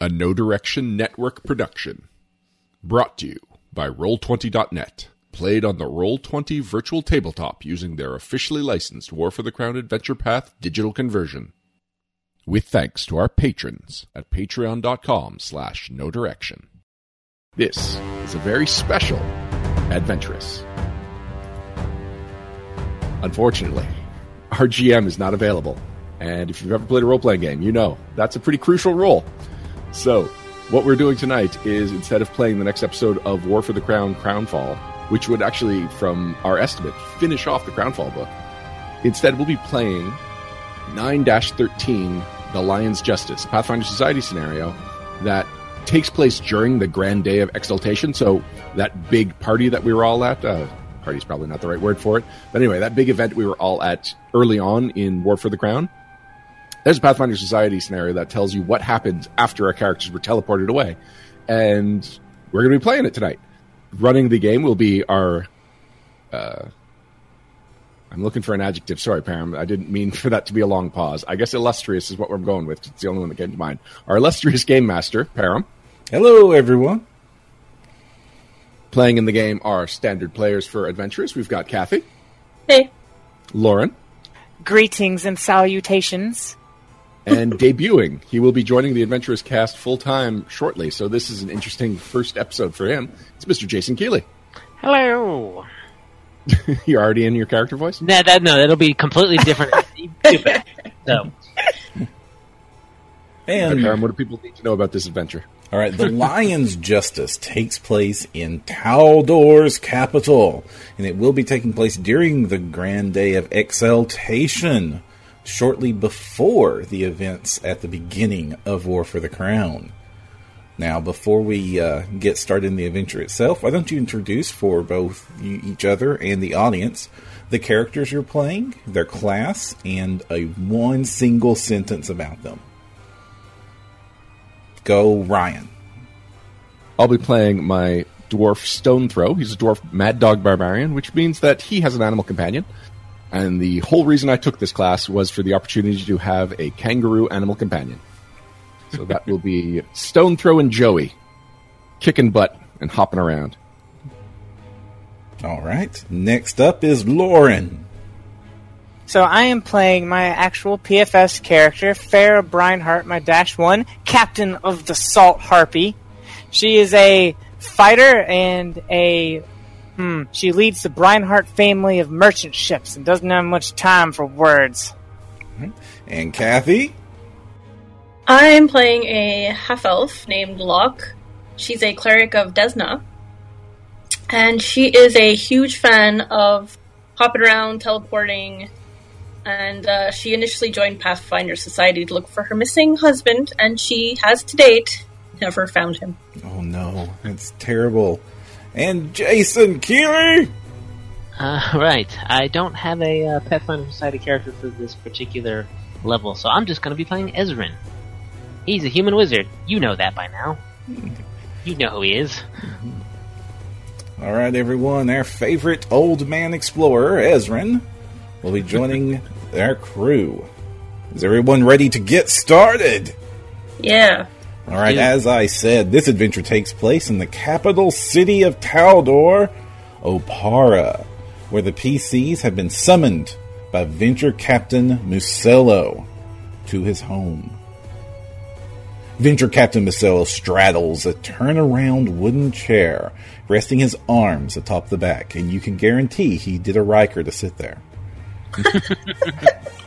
a Know Direction Network production. Brought to you by Roll20.net. Played on the Roll20 virtual tabletop using their officially licensed War for the Crown Adventure Path digital conversion. With thanks to our patrons at patreon.com slash knowdirection. This is a very special Adventurous. Unfortunately, our GM is not available. And if you've ever played a role playing game, you know that's a pretty crucial role. So, what we're doing tonight is instead of playing the next episode of War for the Crown Crownfall, which would actually, from our estimate, finish off the Crownfall book, instead we'll be playing 9 13, The Lion's Justice, Pathfinder Society scenario that takes place during the Grand Day of Exaltation. So, that big party that we were all at, uh, party's probably not the right word for it, but anyway, that big event we were all at early on in War for the Crown there's a Pathfinder Society scenario that tells you what happened after our characters were teleported away. And we're going to be playing it tonight. Running the game will be our. Uh, I'm looking for an adjective. Sorry, Pam. I didn't mean for that to be a long pause. I guess illustrious is what we're going with. It's the only one that came to mind. Our illustrious game master, Param. Hello, everyone. Playing in the game are standard players for adventurers. We've got Kathy. Hey. Lauren. Greetings and salutations and debuting. He will be joining the Adventurous cast full time shortly. So this is an interesting first episode for him. It's Mr. Jason Keeley. Hello. You're already in your character voice? No, that no, that'll be completely different. so. And Karen, what do people need to know about this adventure? All right, the Lion's Justice takes place in Taldor's capital, and it will be taking place during the Grand Day of Exaltation shortly before the events at the beginning of War for the Crown. Now, before we uh, get started in the adventure itself, why don't you introduce for both you, each other and the audience the characters you're playing, their class, and a one single sentence about them. Go, Ryan. I'll be playing my dwarf Stone Throw. He's a dwarf Mad Dog Barbarian, which means that he has an animal companion. And the whole reason I took this class was for the opportunity to have a kangaroo animal companion. So that will be Stone Throw and Joey, kicking butt and hopping around. All right. Next up is Lauren. So I am playing my actual PFS character, Farah Breinhart, my Dash 1, Captain of the Salt Harpy. She is a fighter and a Hmm. She leads the Breinhart family of merchant ships and doesn't have much time for words. Mm-hmm. And Kathy? I'm playing a half elf named Locke. She's a cleric of Desna. And she is a huge fan of hopping around, teleporting, and uh, she initially joined Pathfinder Society to look for her missing husband, and she has to date never found him. Oh no, it's terrible and Jason Keeley. Uh, right. I don't have a uh, Pathfinder Society character for this particular level, so I'm just going to be playing Ezrin. He's a human wizard. You know that by now. You know who he is. All right, everyone. Our favorite old man explorer, Ezrin, will be joining our crew. Is everyone ready to get started? Yeah. All right, as I said, this adventure takes place in the capital city of Taldor, Oppara, where the PCs have been summoned by Venture Captain Muesello to his home. Venture Captain Muesello straddles a turnaround wooden chair, resting his arms atop the back, and you can guarantee he did a Riker to sit there.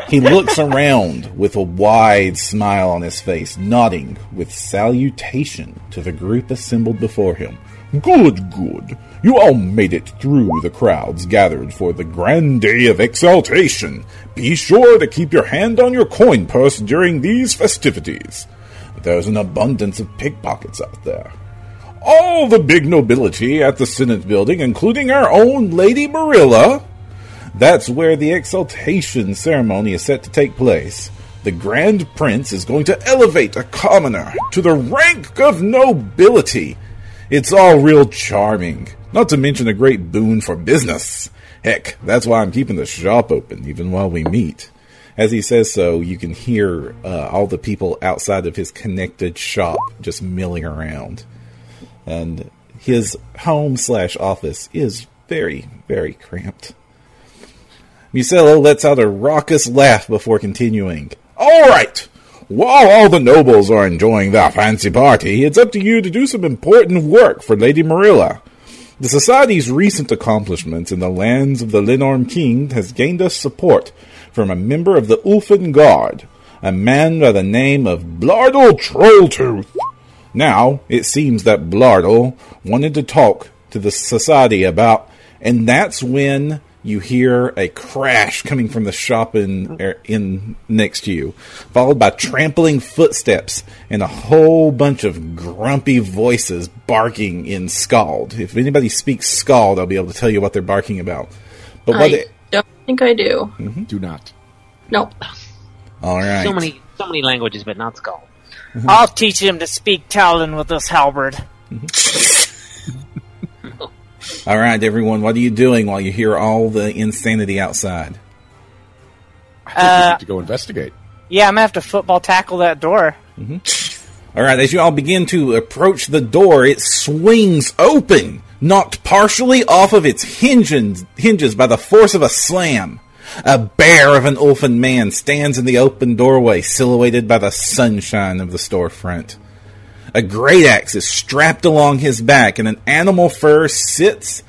He looks around with a wide smile on his face, nodding with salutation to the group assembled before him. Good, good. You all made it through the crowds gathered for the grand day of exaltation. Be sure to keep your hand on your coin purse during these festivities. There's an abundance of pickpockets out there. All the big nobility at the Senate building, including our own Lady Marilla, that's where the exaltation ceremony is set to take place. The Grand Prince is going to elevate a commoner to the rank of nobility. It's all real charming, not to mention a great boon for business. Heck, that's why I'm keeping the shop open even while we meet. as he says so, you can hear uh, all the people outside of his connected shop just milling around, and his home slash office is very very cramped. Muesello lets out a raucous laugh before continuing. All right. While all the nobles are enjoying their fancy party, it's up to you to do some important work for Lady Marilla. The Society's recent accomplishments in the lands of the Linnorm King has gained us support from a member of the Ulfen Guard, a man by the name of Blardle Trolltooth. Now, it seems that Blardle wanted to talk to the Society about, and that's when you hear a crash coming from the shop in, er, in next to you, followed by trampling footsteps and a whole bunch of grumpy voices barking in Skald. If anybody speaks Skald, I'll be able to tell you what they're barking about. But what? I They, don't think I do. Do not. Nope. all right. So many, so many languages, but not skull. I'll teach him to speak Talon with this halberd. All right, everyone. What are you doing while you hear all the insanity outside? I think we Uh, need to go investigate. Yeah, I'm gonna have to football tackle that door. All right, as you all begin to approach the door, it swings open, knocked partially off of its hinges, hinges by the force of a slam. A bear of an Ulfen man stands in the open doorway, silhouetted by the sunshine of the storefront. A great axe is strapped along his back, and an animal fur sits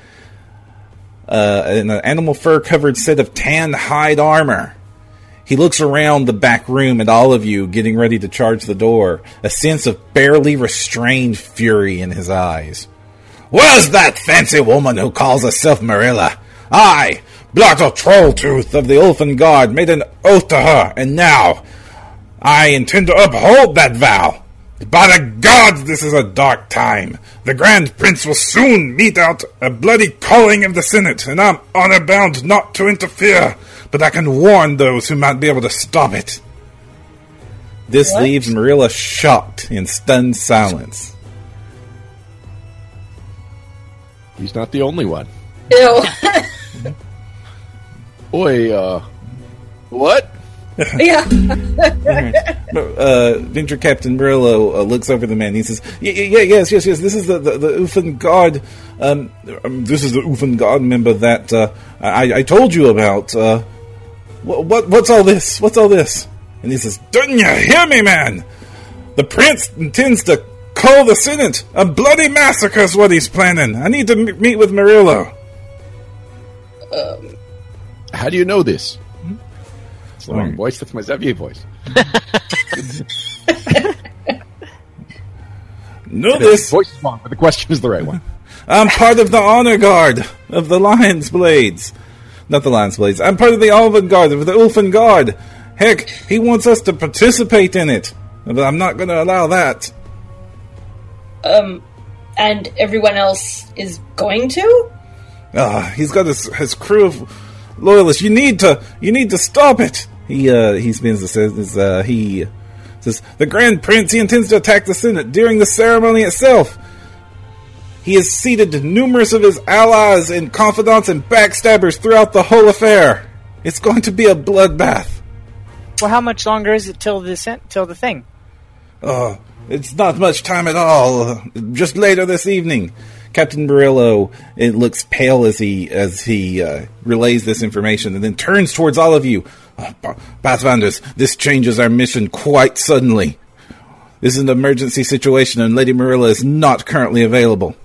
uh, in an animal fur covered set of tanned hide armor. He looks around the back room at all of you getting ready to charge the door, a sense of barely restrained fury in his eyes. Where's that fancy woman who calls herself Marilla? I, Blotto Trolltooth of the Ulfen Guard, made an oath to her, and now I intend to uphold that vow. By the gods, this is a dark time. The Grand Prince will soon mete out a bloody calling of the Senate, and I'm honor bound not to interfere, but I can warn those who might be able to stop it. This What? leaves Marilla shocked in stunned silence. He's not the only one. Ew. Boy, uh, what? yeah. uh, Venture Captain Murillo uh, looks over the man. He says, "Yeah, yeah, yeah, yes, yes, yes. This is the the, the Ulfen Guard. Um, um, this is the Ulfen Guard member that uh, I, I told you about. Uh, what, what what's all this? What's all this?" And he says, "Didn't you hear me, man? The prince intends to call the Senate. A bloody massacre is what he's planning. I need to m- meet with Murillo." How do you know this? That's the wrong voice. That's my Xavier voice. Know The this. voice is wrong, but the question is the right one. I'm part of the honor guard of the Lion's Blades. Not the Lion's Blades. I'm part of the Alvin Guard of the Ulfen Guard. Heck, he wants us to participate in it. But I'm not going to allow that. Um, and everyone else is going to? Ah, he's got his, his crew of loyalists. You need to, you need to stop it. He, uh, he spins the says, uh, he says, the Grand Prince, he intends to attack the Senate during the ceremony itself. He has seated numerous of his allies and confidants and backstabbers throughout the whole affair. It's going to be a bloodbath. Well, how much longer is it till the till the thing? Oh, it's not much time at all. Uh, just later this evening, Captain Barillo it looks pale as he as he uh, relays this information, and then turns towards all of you. Pa- Pathfinders, this changes our mission quite suddenly. This is an emergency situation, and Lady Marilla is not currently available.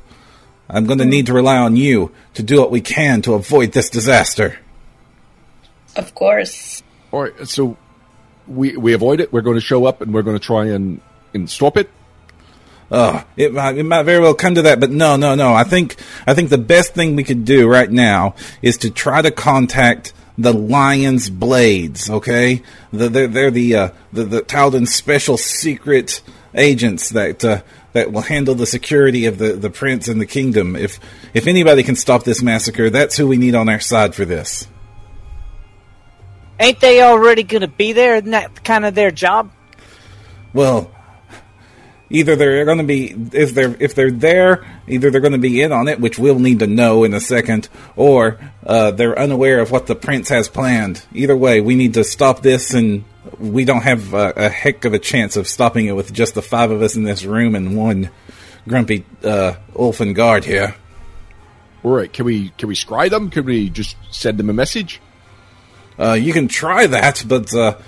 I'm going to need to rely on you to do what we can to avoid this disaster. Of course. All right, so we we avoid it. We're going to show up and we're going to try and and stop it. Oh, it might, it might very well come to that, but no, no, no. I think I think the best thing we could do right now is to try to contact the Lion's Blades. Okay, the, they're they're the uh, the the Taldan special secret agents that uh, that will handle the security of the, the prince and the kingdom. If if anybody can stop this massacre, that's who we need on our side for this. Ain't they already gonna be there? Isn't that kind of their job? Well, either they're going to be if they're if they're there, either they're going to be in on it, which we'll need to know in a second, or uh, they're unaware of what the prince has planned. Either way, we need to stop this, and we don't have a, a heck of a chance of stopping it with just the five of us in this room and one grumpy uh, Ulfen guard here. All right, can we can we scry them? Can we just send them a message? Uh, you can try that, but uh,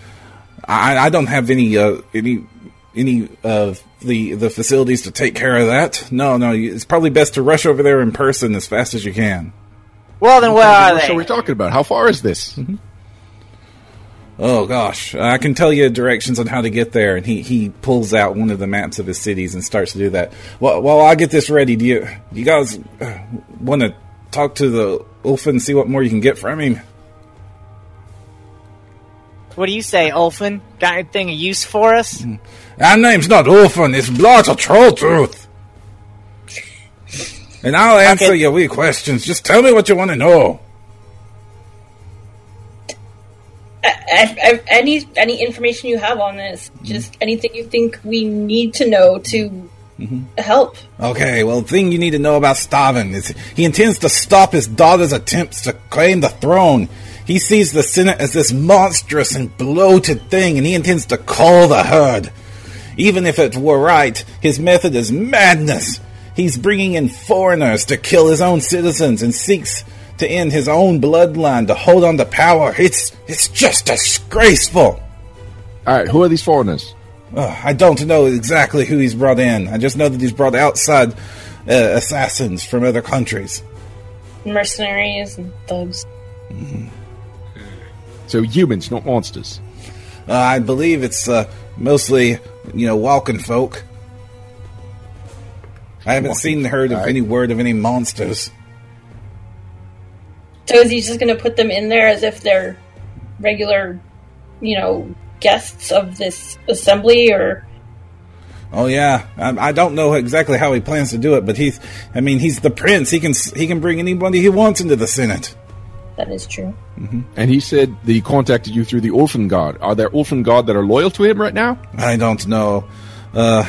I, I don't have any uh, any any of the the facilities to take care of that. No, no, it's probably best to rush over there in person as fast as you can. Well, then where are they? What are we talking about? How far is this? Mm-hmm. Oh gosh, I can tell you directions on how to get there. And he, he pulls out one of the maps of his cities and starts to do that. Well, while I get this ready, do you you guys uh, want to talk to the Ulfen and see what more you can get from him? What do you say, Ulfen? Got anything of use for us? Mm-hmm. Our name's not Ulfen, it's Blot or Troll Truth. And I'll answer Okay. your wee questions. Just tell me what you want to know. Uh, I, I, any any information you have on this, mm-hmm. just anything you think we need to know to mm-hmm. help. Okay, well, the thing you need to know about Stavin is he intends to stop his daughter's attempts to claim the throne. He sees the Senate as this monstrous and bloated thing, and he intends to call the herd. Even if it were right, his method is madness. He's bringing in foreigners to kill his own citizens and seeks to end his own bloodline to hold on to power. It's it's just disgraceful. All right, who are these foreigners? Ugh, I don't know exactly who he's brought in. I just know that he's brought outside uh, assassins from other countries. Mercenaries and thugs. So humans, not monsters. Uh, I believe it's uh, mostly, you know, walking folk. I haven't Walking seen heard of folk, any word of any monsters. So is he just going to put them in there as if they're regular, you know, guests of this assembly, or Oh yeah, I, I don't know exactly how he plans to do it, but he's, I mean, he's the prince. He can he can bring anybody he wants into the Senate. That is true? And he said that he contacted you through the Orphan God. Are there Orphan God that are loyal to him right now? I don't know. Uh,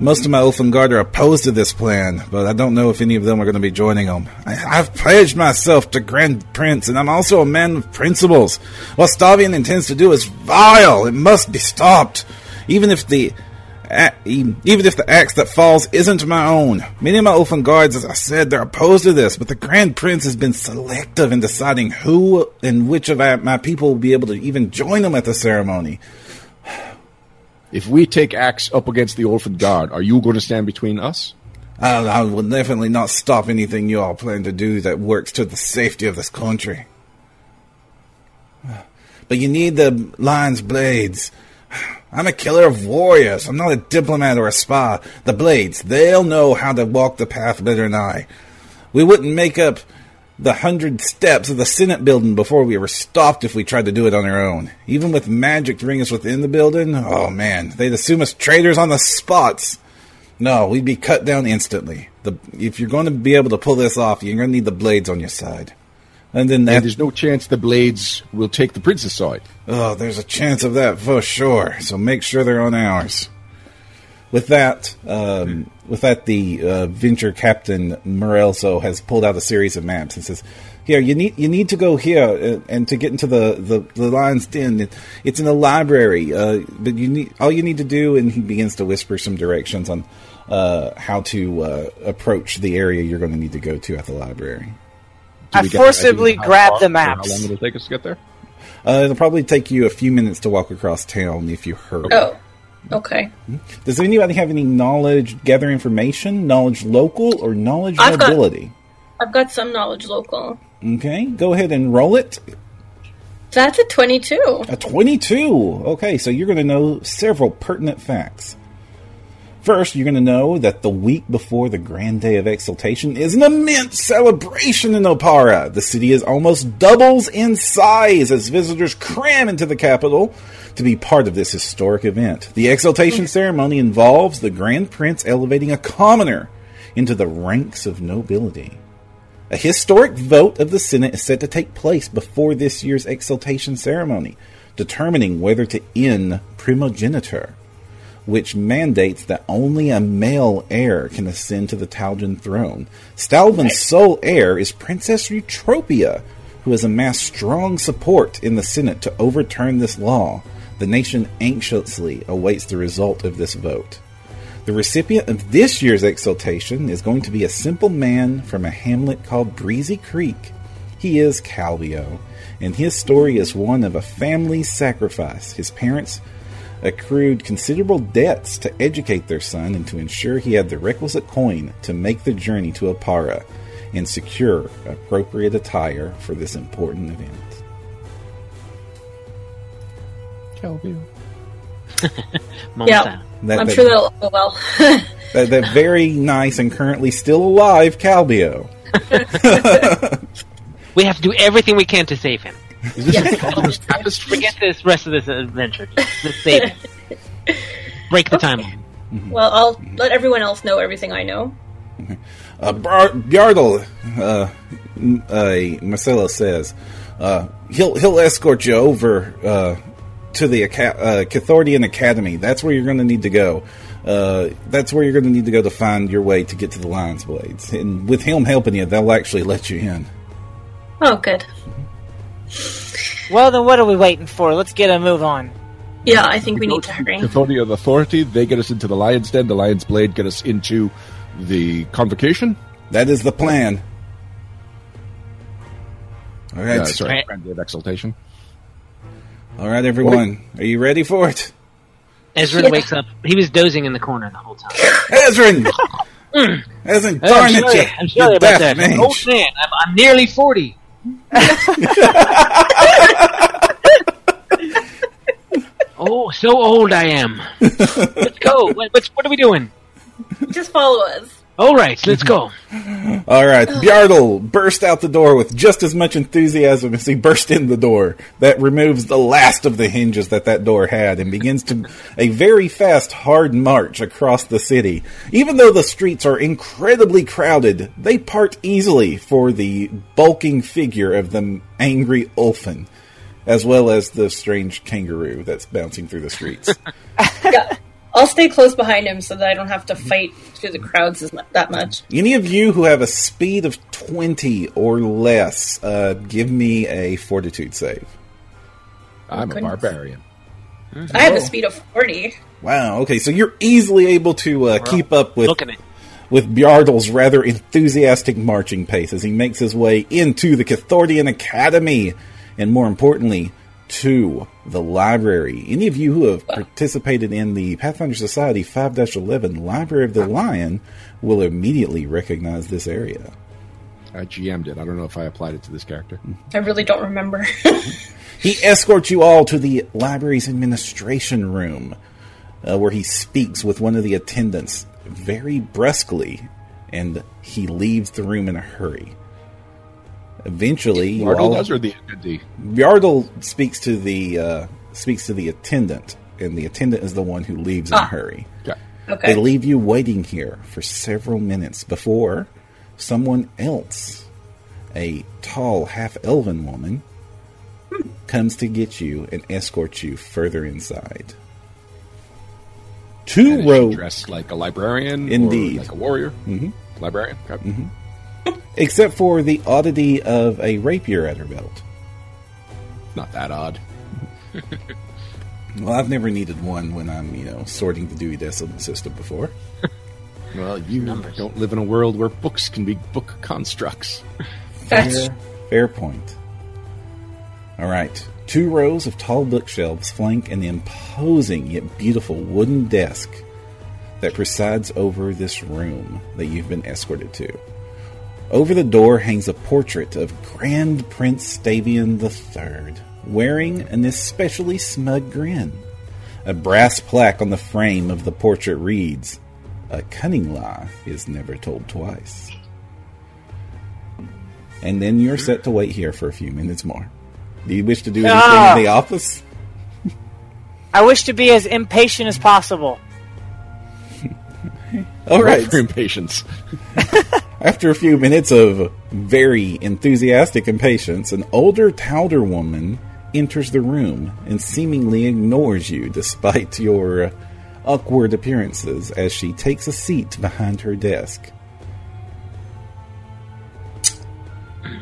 most of my Orphan Guard are opposed to this plan, but I don't know if any of them are going to be joining them. I, I've pledged myself to Grand Prince, and I'm also a man of principles. What Stavian intends to do is vile. It must be stopped, even if the even if the axe that falls isn't my own. Many of my Elfin Guards, as I said, they're opposed to this, but the Grand Prince has been selective in deciding who and which of my people will be able to even join them at the ceremony. If we take Axe up against the Orphan Guard, are you going to stand between us? I, I will definitely not stop anything you all plan to do that works to the safety of this country. But you need the lion's blades. I'm a killer of warriors. I'm not a diplomat or a spy. The blades, they'll know how to walk the path better than I. We wouldn't make up the hundred steps of the Senate building before we were stopped if we tried to do it on our own. Even with magic to bring us within the building, oh man, they'd assume us traitors on the spots. No, we'd be cut down instantly. The, if you're going to be able to pull this off, you're going to need the blades on your side. And then And there's no chance the blades will take the prince's side. oh, there's a chance of that for sure. So make sure they're on ours. With that, um, with that, the uh, venture captain Morelso has pulled out a series of maps and says, "Here, you need you need to go here uh, and to get into the the, the lion's den. It, it's in the library, uh, but you need all you need to do." And he begins to whisper some directions on uh, how to uh, approach the area you're going to need to go to at the library. Do I we get forcibly an idea how grab the or maps. How long it'll take us to get there? Uh, it'll probably take you a few minutes to walk across town if you hurry. Oh, okay. Does anybody have any knowledge, gather information, knowledge local, or knowledge I've got- I've got some knowledge local. Okay, go ahead and roll it. That's a twenty-two. A 22. Okay, so you're going to know several pertinent facts. First, you're going to know that the week before the Grand Day of Exaltation is an immense celebration in Oppara. The city is almost doubles in size as visitors cram into the capital to be part of this historic event. The exaltation ceremony involves the Grand Prince elevating a commoner into the ranks of nobility. A historic vote of the Senate is set to take place before this year's exaltation ceremony, determining whether to end primogeniture. Which mandates that only a male heir can ascend to the Taldan throne. Stalvin's sole heir is Princess Eutropia, who has amassed strong support in the Senate to overturn this law. The nation anxiously awaits the result of this vote. The recipient of this year's exaltation is going to be a simple man from a hamlet called Breezy Creek. He is Calbio, and his story is one of a family sacrifice. His parents accrued considerable debts to educate their son and to ensure he had the requisite coin to make the journey to Oppara and secure appropriate attire for this important event. Calvio. Mom Yeah. That, I'm that, sure that'll go well. that, that very nice and currently still alive Calbio. We have to do everything we can to save him. Is this Yes. a Calvio's tapestry? Forget this rest of this adventure. Just, just save him. Break the timeline. well, I'll let everyone else know everything I know. Uh, Bar- Bjardal, uh, uh, Marcelo says, uh, he'll he'll escort you over uh, to the Aca- uh, Kitharodian Academy. That's where you're going to need to go. Uh, that's where you're going to need to go to find your way to get to the Lion's Blades. And with him helping you, they'll actually let you in. Oh, good. Well, then what are we waiting for? Let's get a move on. Yeah, I think we need to hurry. Authority of Authority. They get us into the Lion's Den. The Lion's Blade get us into the Convocation. That is the plan. All right, Uh, sorry, Right. Grand Day of Exaltation. all right, everyone, are you ready for it? Ezra Yeah. wakes up. He was dozing in the corner the whole time. Ezrin, Ezrin, darn I'm it, sorry, you, I'm sorry you about that. mage. I'm an old man. I'm, I'm nearly 40. oh, so old I am. Let's go. What, what are we doing? Just follow us. All right, let's go. All right, Bjardal burst out the door with just as much enthusiasm as he burst in the door. That removes the last of the hinges that that door had and begins to a very fast, hard march across the city. Even though the streets are incredibly crowded, they part easily for the bulking figure of the angry Ulfen, as well as the strange kangaroo that's bouncing through the streets. Yeah. I'll stay close behind him so that I don't have to fight through the crowds as mu- that much. Any of you who have a speed of 20 or less, uh, give me a fortitude save. I'm a goodness. barbarian. I have a speed of 40. Wow. Okay, so you're easily able to uh, keep up with Look at with Bjardal's rather enthusiastic marching pace as he makes his way into the Kitharodian Academy, and more importantly, to the library. Any of you who have participated in the Pathfinder Society 5-11 Library of the Lion will immediately recognize this area. I GM'd it. I don't know if I applied it to this character. I really don't remember. He escorts you all to the library's administration room, uh, where he speaks with one of the attendants very brusquely, and he leaves the room in a hurry. Eventually, you Wardle all, does or the attendee? Yardle speaks to the uh, speaks to the attendant, and the attendant is the one who leaves in a Ah. hurry. Okay. okay. They leave you waiting here for several minutes before someone else, a tall half elven woman, comes to get you and escort you further inside. Two And rows, dressed like a librarian, Indeed. or like a warrior. Mm-hmm. Librarian. Okay. Except for the oddity of a rapier at her belt. Not that odd. Well, I've never needed one when I'm, you know, sorting the Dewey Decimal System before. Well, you don't live in a world where books can be book constructs. That's Fair, fair point. All right. Two rows of tall bookshelves flank an imposing yet beautiful wooden desk that presides over this room that you've been escorted to. Over the door hangs a portrait of Grand Prince Stavian III, wearing an especially smug grin. A brass plaque on the frame of the portrait reads, A cunning lie is never told twice and then you're set to wait here for a few minutes more. Do you wish to do anything Ah. in the office? I wish to be as impatient as possible. All right. For impatience. After a few minutes of very enthusiastic impatience, an older Towder woman enters the room and seemingly ignores you despite your awkward appearances as she takes a seat behind her desk.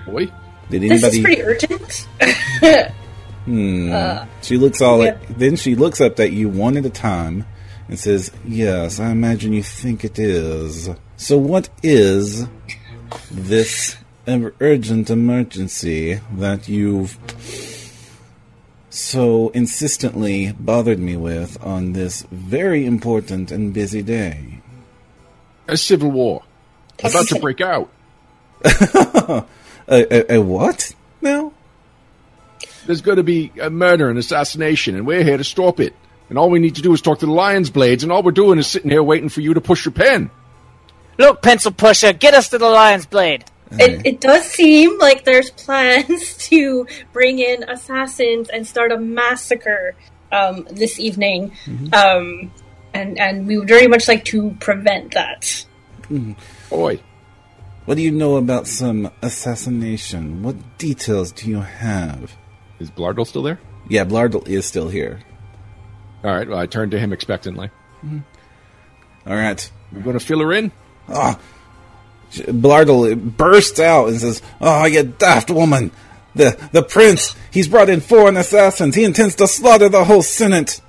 Boy, Did anybody? This is anybody? pretty urgent. Hmm. she looks all. yeah. At, then she looks up at you one at a time and says, "Yes, I imagine you think it is. So, what is this ever urgent emergency that you've so insistently bothered me with on this very important and busy day?" a civil war about to break out. A, a, a what? Now? There's going to be a murder and assassination, and we're here to stop it. And all we need to do is talk to the Lions Blades, and all we're doing is sitting here waiting for you to push your pen. Look, pencil pusher, get us to the lion's blade. It, it does seem like there's plans to bring in assassins and start a massacre um, this evening, um, and and we would very much like to prevent that. Boy, What do you know about some assassination? What details do you have? is Blardel still there? Yeah, Blardel is still here. All right, well, I turned to him expectantly. All right. We're going to fill her in? Ah, Blardel bursts out and says, "Oh, you daft woman! The the prince, he's brought in foreign assassins. He intends to slaughter the whole senate."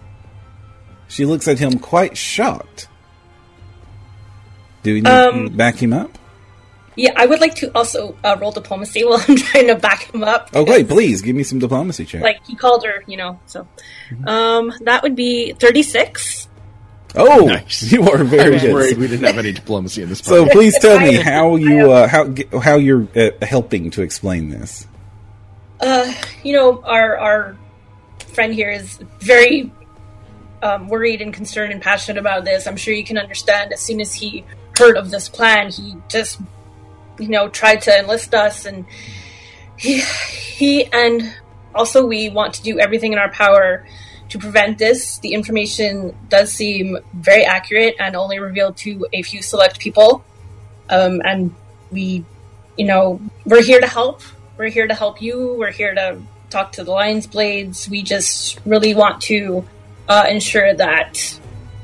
She looks at him quite shocked. Do we need Um, to back him up? Yeah, I would like to also uh, roll diplomacy while I'm trying to back him up. Okay, please give me some diplomacy check. Like he called her, you know. So, um, that would be thirty-six. oh, Nice. you are I very was worried we didn't have any diplomacy in this So please tell me how you uh, how how you're uh, helping to explain this. Uh, you know, our our friend here is very um, worried and concerned and passionate about this. I'm sure you can understand. As soon as he heard of this plan, he just, you know, tried to enlist us, and he he and also we want to do everything in our power to prevent this. The information does seem very accurate and only revealed to a few select people, um, and we, you know, we're here to help. We're here to help you. We're here to talk to the Lions Blades. We just really want to uh, ensure that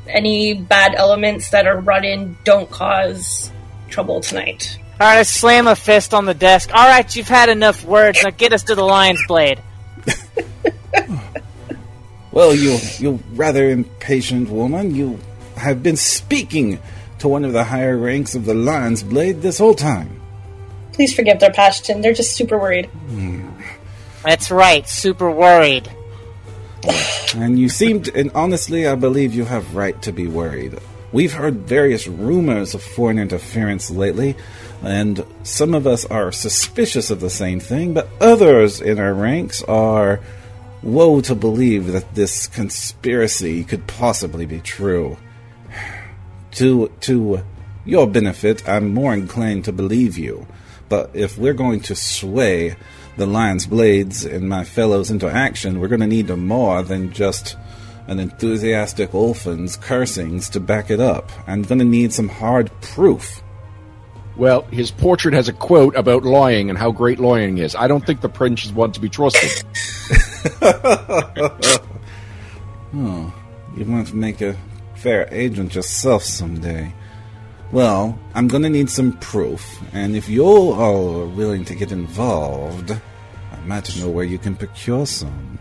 any bad elements that are run in don't cause trouble tonight. All right, I slam a fist on the desk. All right, you've had enough words. Now get us to the lion's blade. Well, you you rather impatient woman, you have been speaking to one of the higher ranks of the Lion's Blade this whole time. Please forgive their passion. They're just super worried. Hmm. That's right, super worried. And you seemed, and honestly, I believe you have right to be worried. We've heard various rumors of foreign interference lately, and some of us are suspicious of the same thing, but others in our ranks are woe to believe that this conspiracy could possibly be true. To to your benefit, I'm more inclined to believe you. But if we're going to sway the Lion's Blades and my fellows into action, we're going to need more than just an enthusiastic Ulfen's cursings to back it up. I'm going to need some hard proof. Well, his portrait has a quote about lying and how great lying is. I don't think the prince is one to be trusted. Oh, you want to make a fair agent yourself someday. Well, I'm going to need some proof, and if you all are willing to get involved, I might know where you can procure some.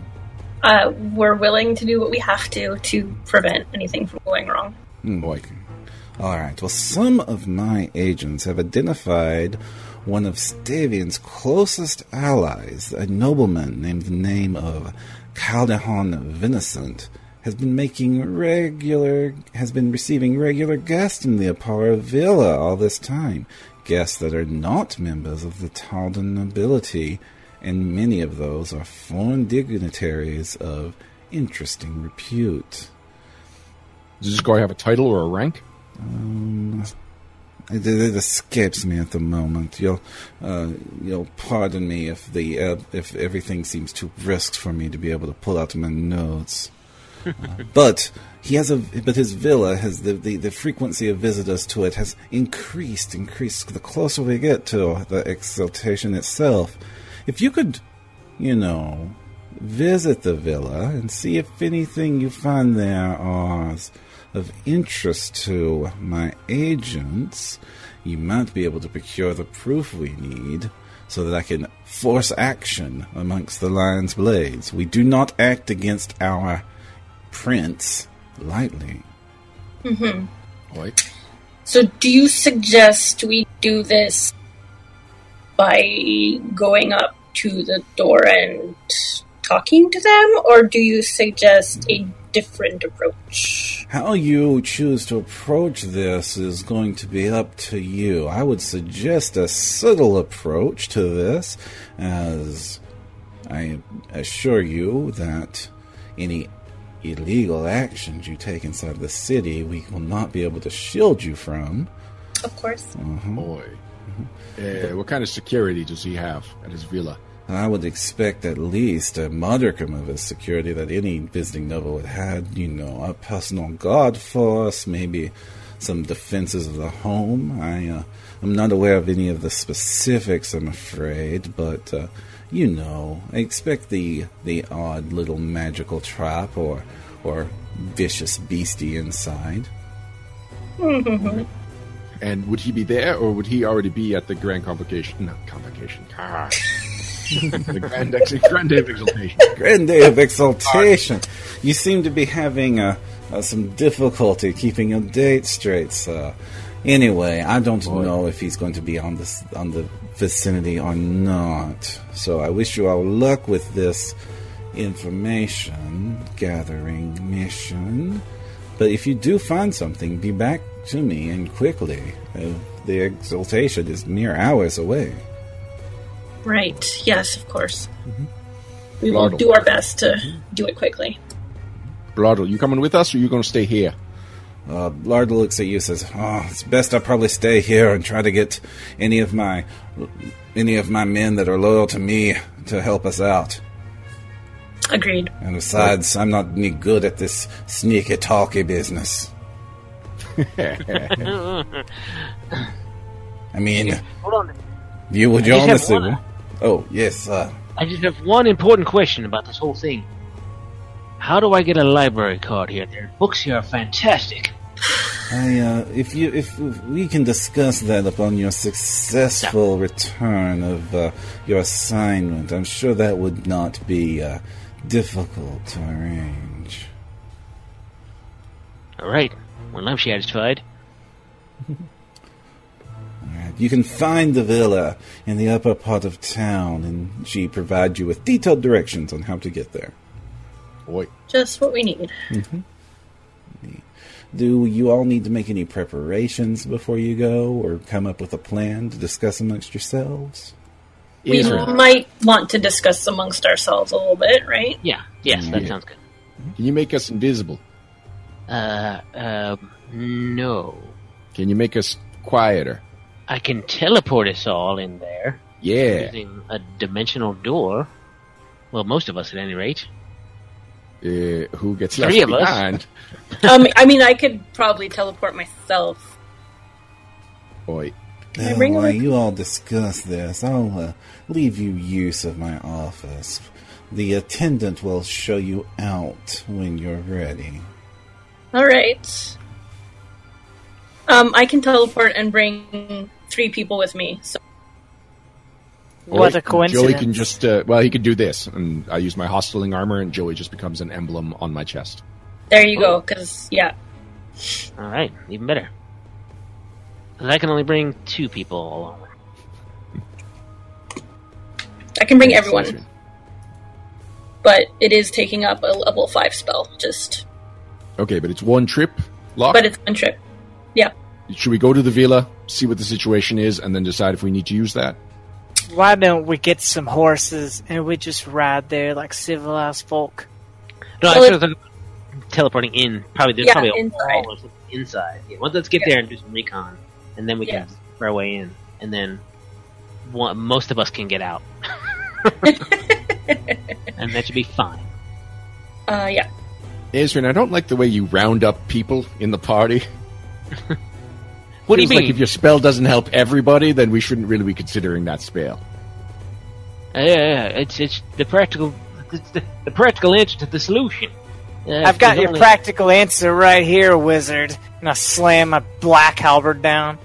Uh, we're willing to do what we have to to prevent anything from going wrong. Boy, All right. Well, some of my agents have identified one of Stavian's closest allies, a nobleman named the name of Calderon Vincent, has been making regular, has been receiving regular guests in the Oppara Villa all this time. Guests that are not members of the Taldan nobility, and many of those are foreign dignitaries of interesting repute. does this guy have a title or a rank? It, it escapes me at the moment. You'll, uh, you'll pardon me if the uh, if everything seems too brisk for me to be able to pull out my notes. Uh, but he has a but his villa has the, the, the frequency of visitors to it has increased increased the closer we get to the exaltation itself. If you could, you know, visit the villa and see if anything you find there are of interest to my agents, you might be able to procure the proof we need so that I can force action amongst the lion's blades. We do not act against our prince lightly. Mm-hmm. Oi. So, do you suggest we do this by going up to the door and talking to them, or do you suggest a different approach? How you choose to approach this is going to be up to you. I would suggest a subtle approach to this, as I assure you that any illegal actions you take inside the city, we will not be able to shield you from. Of course. Boy. Uh, what kind of security does he have at his villa? I would expect at least a modicum of a security that any visiting noble would have. You know, a personal guard force, maybe some defenses of the home. I uh, I'm not aware of any of the specifics, I'm afraid, but uh, you know, I expect the the odd little magical trap or or vicious beastie inside. And would he be there, or would he already be at the grand convocation? No, convocation. Ah. The grand, ex- grand day of exaltation. Grand day of exaltation. You seem to be having uh, uh, some difficulty keeping your date straight, sir. Anyway, I don't know if he's going to be on this on the vicinity or not. So I wish you all luck with this information gathering mission. But if you do find something, be back to me and quickly. Uh, the exaltation is mere hours away. Right. Yes, of course. We will Lardle. do our best to do it quickly. Bloddle, you coming with us, or you going to stay here? Uh, Larda looks at you and says, "Oh, it's best I probably stay here and try to get any of my any of my men that are loyal to me to help us out. Agreed. And besides, I'm not any good at this sneaky talky business. I mean, Hold on. you would I just on have one- Sybil. Oh yes, sir. I just have one important question about this whole thing. How do I get a library card here? Their books here are fantastic. I, uh, if you, if, if we can discuss that upon your successful return of uh, your assignment, I'm sure that would not be uh, difficult to arrange. All right. Well, I'm satisfied. Alright, You can find the villa in the upper part of town, and she provides you with detailed directions on how to get there. Boy. Just what we need. Do you all need to make any preparations before you go, or come up with a plan to discuss amongst yourselves? We Israel, might want to discuss amongst ourselves a little bit, right? Yeah. Yes, that Yeah. sounds good. can you make us invisible? Uh, um, no. Can you make us quieter? I can teleport us all in there Yeah. using a dimensional door. Well, most of us at any rate. Uh, who gets Three left of us. behind? um, I mean, I could probably teleport myself. Boy. I bring Now, while rec- you all discuss this, I'll uh, leave you use of my office. The attendant will show you out when you're ready. All right. Um, I can teleport and bring three people with me. So What a coincidence! Joey coincidence. can just, uh, well, he could do this, and I use my hosteling armor, and Joey just becomes an emblem on my chest. there you go. Because yeah, All right, even better. 'Cause I can only bring two people along. I can bring everyone, but it is taking up a level five spell. Just, Okay, but it's one trip, lock. but it's one trip. Yeah. Should we go to the villa, see what the situation is, and then decide if we need to use that? Why don't we get some horses and we just ride there like civilized folk? No, Well, I it- was teleporting in. Probably there's Yeah, probably a inside. wall or inside. Yeah, well, let's get Yeah. there and do some recon, and then we Yeah. can work our way in, and then one, most of us can get out, and that should be fine. Uh, yeah. Ezrin, I don't like the way you round up people in the party. What do you Feels like mean? if your spell doesn't help everybody, then we shouldn't really be considering that spell. Uh, yeah, yeah, it's it's the practical it's the, the practical answer to the solution. Uh, I've got your only- practical answer right here, wizard. And I slam my black halberd down.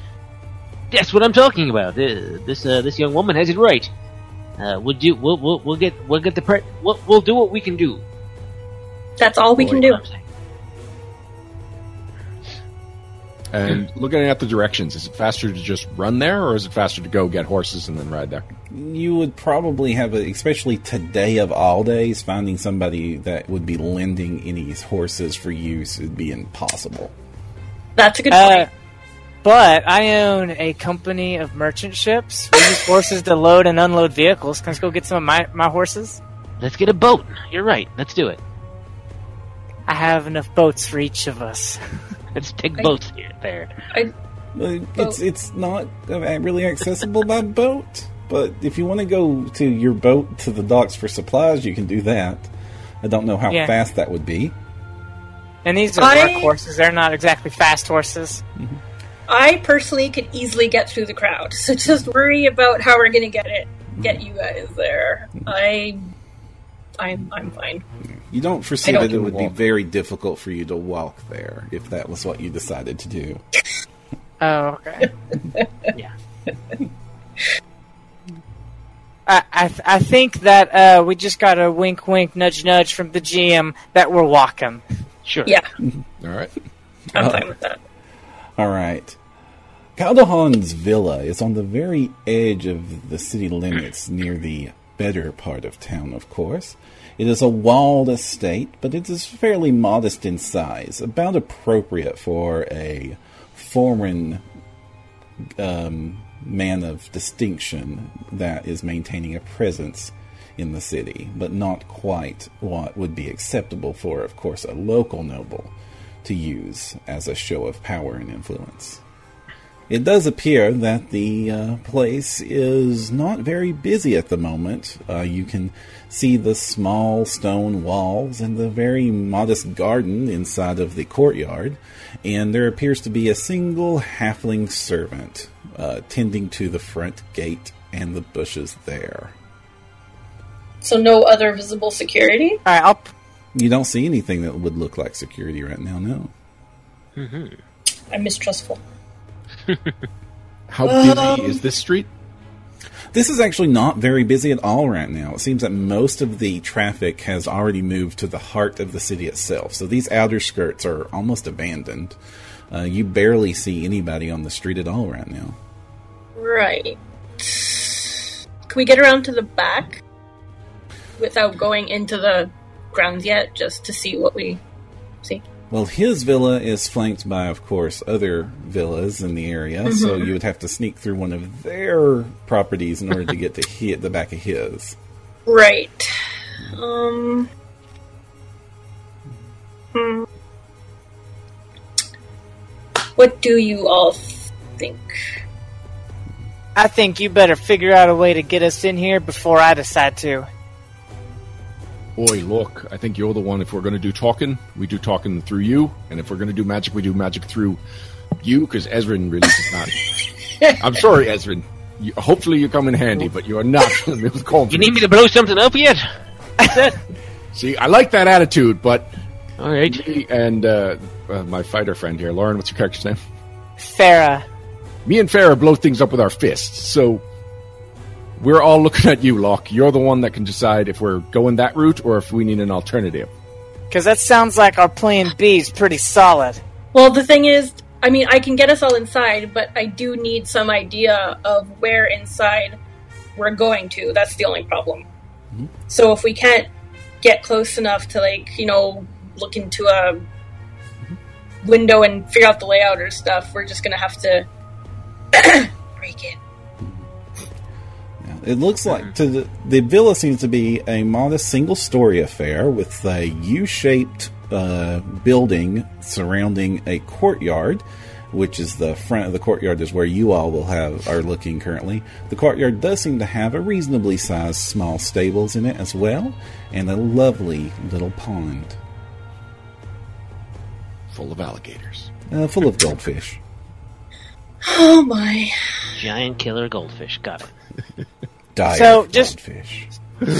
That's what I'm talking about. Uh, This uh, this young woman has it right. Uh, we'll do. We'll, we'll we'll get we'll get the pre- we'll, we'll do what we can do. That's all we can do. And looking at the directions, is it faster to just run there, or is it faster to go get horses and then ride there? You would probably have, a, especially today of all days, finding somebody that would be lending any horses for use would be impossible. That's a good Uh, point. but I own a company of merchant ships. We use horses to load and unload vehicles. Can I just go get some of my, my horses? Let's get a boat. You're right. Let's do it. I have enough boats for each of us. Let's take I- boats here. There. I, It's it's not uh, really accessible by boat, but if you want to go to your boat to the docks for supplies, you can do that. I don't know how Yeah. fast that would be. And these are I- work horses. They're not exactly fast horses. I personally could easily get through the crowd, so just worry about how we're gonna get it, get you guys there. I, I'm, I'm fine. You don't foresee don't that it would be very difficult for you to walk there if that was what you decided to do. Oh, okay. Yeah. I, I, th- I think that uh, we just got a wink, wink, nudge, nudge from the GM that we're walking. Sure. Yeah, All right. I'm fine with that. All right. Calderon's villa is on the very edge of the city limits near the better part of town, of course. It is a walled estate, but it is fairly modest in size, about appropriate for a foreign um, man of distinction that is maintaining a presence in the city, but not quite what would be acceptable for, of course, a local noble to use as a show of power and influence. It does appear that the uh, place is not very busy at the moment. Uh, you can see the small stone walls and the very modest garden inside of the courtyard, and there appears to be a single halfling servant uh, tending to the front gate and the bushes there. So no other visible security. All right, I'll. p- You don't see anything that would look like security right now, no. I'm mistrustful. How Um, busy is this street? This is actually not very busy at all right now. It seems that most of the traffic has already moved to the heart of the city itself. So these outer skirts are almost abandoned. Uh, you barely see anybody on the street at all right now. Right. Can we get around to the back without going into the grounds yet, just to see what we? Well, his villa is flanked by, of course, other villas in the area, so you would have to sneak through one of their properties in order to get to hit the back of his. Right. Um. Hmm. What do you all think? I think you better figure out a way to get us in here before I decide to. Boy, look, I think you're the one. If we're going to do talking, we do talking through you, and if we're going to do magic, we do magic through you, because Ezrin really does not. I'm sorry, Ezrin. You, hopefully, you come in handy, but you are not filling me with confidence. You need me to blow something up yet? See, I like that attitude, but All right. me and uh, uh, my fighter friend here, Lauren, what's your character's name? Farah. Me and Farah blow things up with our fists, so we're all looking at you, Locke. You're the one that can decide if we're going that route or if we need an alternative. Because that sounds like our plan B is pretty solid. Well, the thing is, I mean, I can get us all inside, but I do need some idea of where inside we're going to. That's the only problem. Mm-hmm. So if we can't get close enough to, like, you know, look into a mm-hmm. window and figure out the layout or stuff, we're just gonna have to break it. Yeah, It looks like to the, the villa seems to be a modest single story affair with a U shaped uh, building surrounding a courtyard, which is the front of the courtyard is where you all will have are looking currently. The courtyard does seem to have a reasonably sized small stables in it as well, and a lovely little pond Full of alligators. uh, full of goldfish. Oh my. Giant killer goldfish. Got it. Dire So, just- goldfish.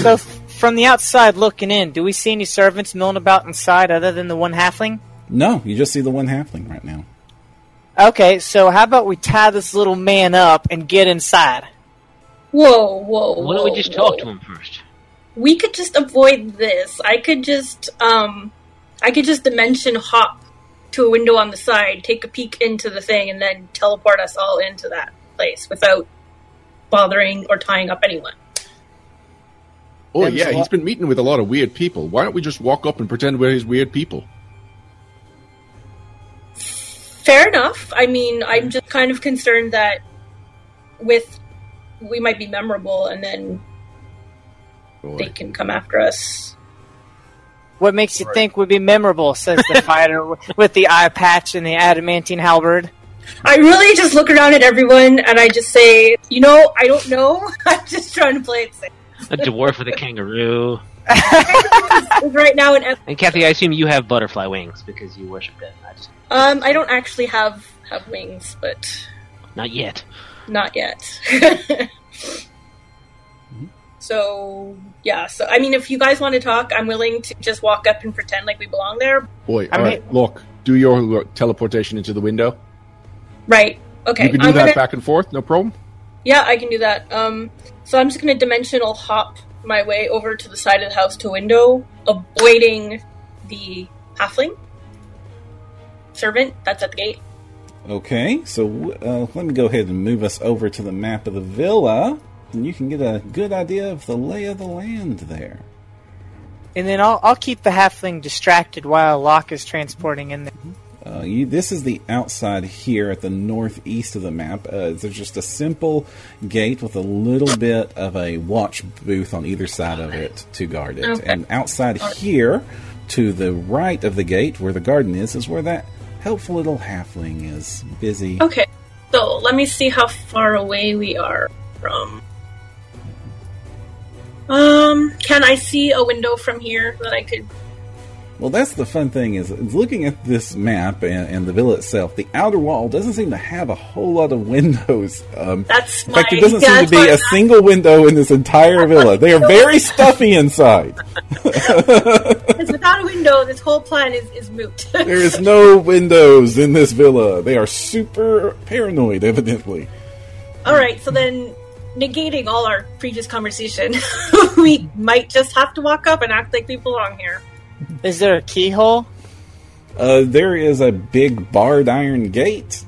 So from the outside looking in, do we see any servants milling about inside other than the one halfling? No, you just see the one halfling right now. Okay, so how about we tie this little man up and get inside? Whoa, whoa. Why don't we whoa, just talk to him first? We could just avoid this. I could just, um, I could just dimension hop to a window on the side, take a peek into the thing, and then teleport us all into that place without bothering or tying up anyone. Oh Them's yeah, he's been meeting with a lot of weird people. Why don't we just walk up and pretend we're his weird people? Fair enough. I mean, I'm just kind of concerned that with we might be memorable, and then Boy. they can come after us. What makes you think would be memorable? Says the fighter with the eye patch and the adamantine halberd. I really just look around at everyone and I just say, you know, I don't know. I'm just trying to play it safe. A dwarf with a kangaroo. right now, and And Kathy, I assume you have butterfly wings because you worship it. I just, um, I don't actually have have wings, but not yet. not yet. so yeah, so I mean, if you guys want to talk, I'm willing to just walk up and pretend like we belong there. Boy, I all right, look, do your teleportation into the window. Right? Okay. you can do I'm that gonna- back and forth, no problem. Yeah, I can do that. Um, so I'm just going to dimensional hop my way over to the side of the house to window, avoiding the halfling servant that's at the gate. Okay, so uh, let me go ahead and move us over to the map of the villa, and you can get a good idea of the lay of the land there. And then I'll, I'll keep the halfling distracted while Locke is transporting in there. Uh, you, this is the outside here at the northeast of the map. Uh, there's just a simple gate with a little bit of a watch booth on either side of it to guard it. Okay. And outside here, to the right of the gate, where the garden is, is where that helpful little halfling is busy. Okay, so let me see how far away we are from. Um, can I see a window from here that I could? Well, that's the fun thing is, is looking at this map and, and the villa itself. The outer wall doesn't seem to have a whole lot of windows. Um, That's in fact, my- there doesn't yeah, seem to be a single window in this entire villa. They are very stuffy inside. Because without a window, this whole plan is is moot. There is no windows in this villa. They are super paranoid, evidently. All right, so then negating all our previous conversation, we might just have to walk up and act like we belong here. Is there a keyhole? Uh, there is a big barred iron gate.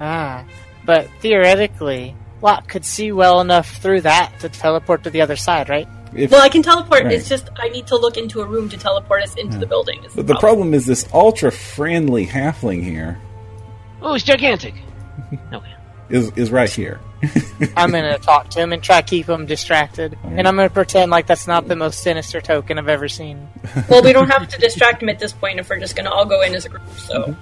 Ah, but theoretically, Locke could see well enough through that to teleport to the other side, right? If, Well, I can teleport. Right. It's just I need to look into a room to teleport us into the building. but the problem is this ultra friendly halfling here Oh, it's gigantic. Okay. is is right here. I'm gonna talk to him and try to keep him distracted, and I'm gonna pretend like that's not the most sinister token I've ever seen. Well, we don't have to distract him at this point if we're just going to all go in as a group. So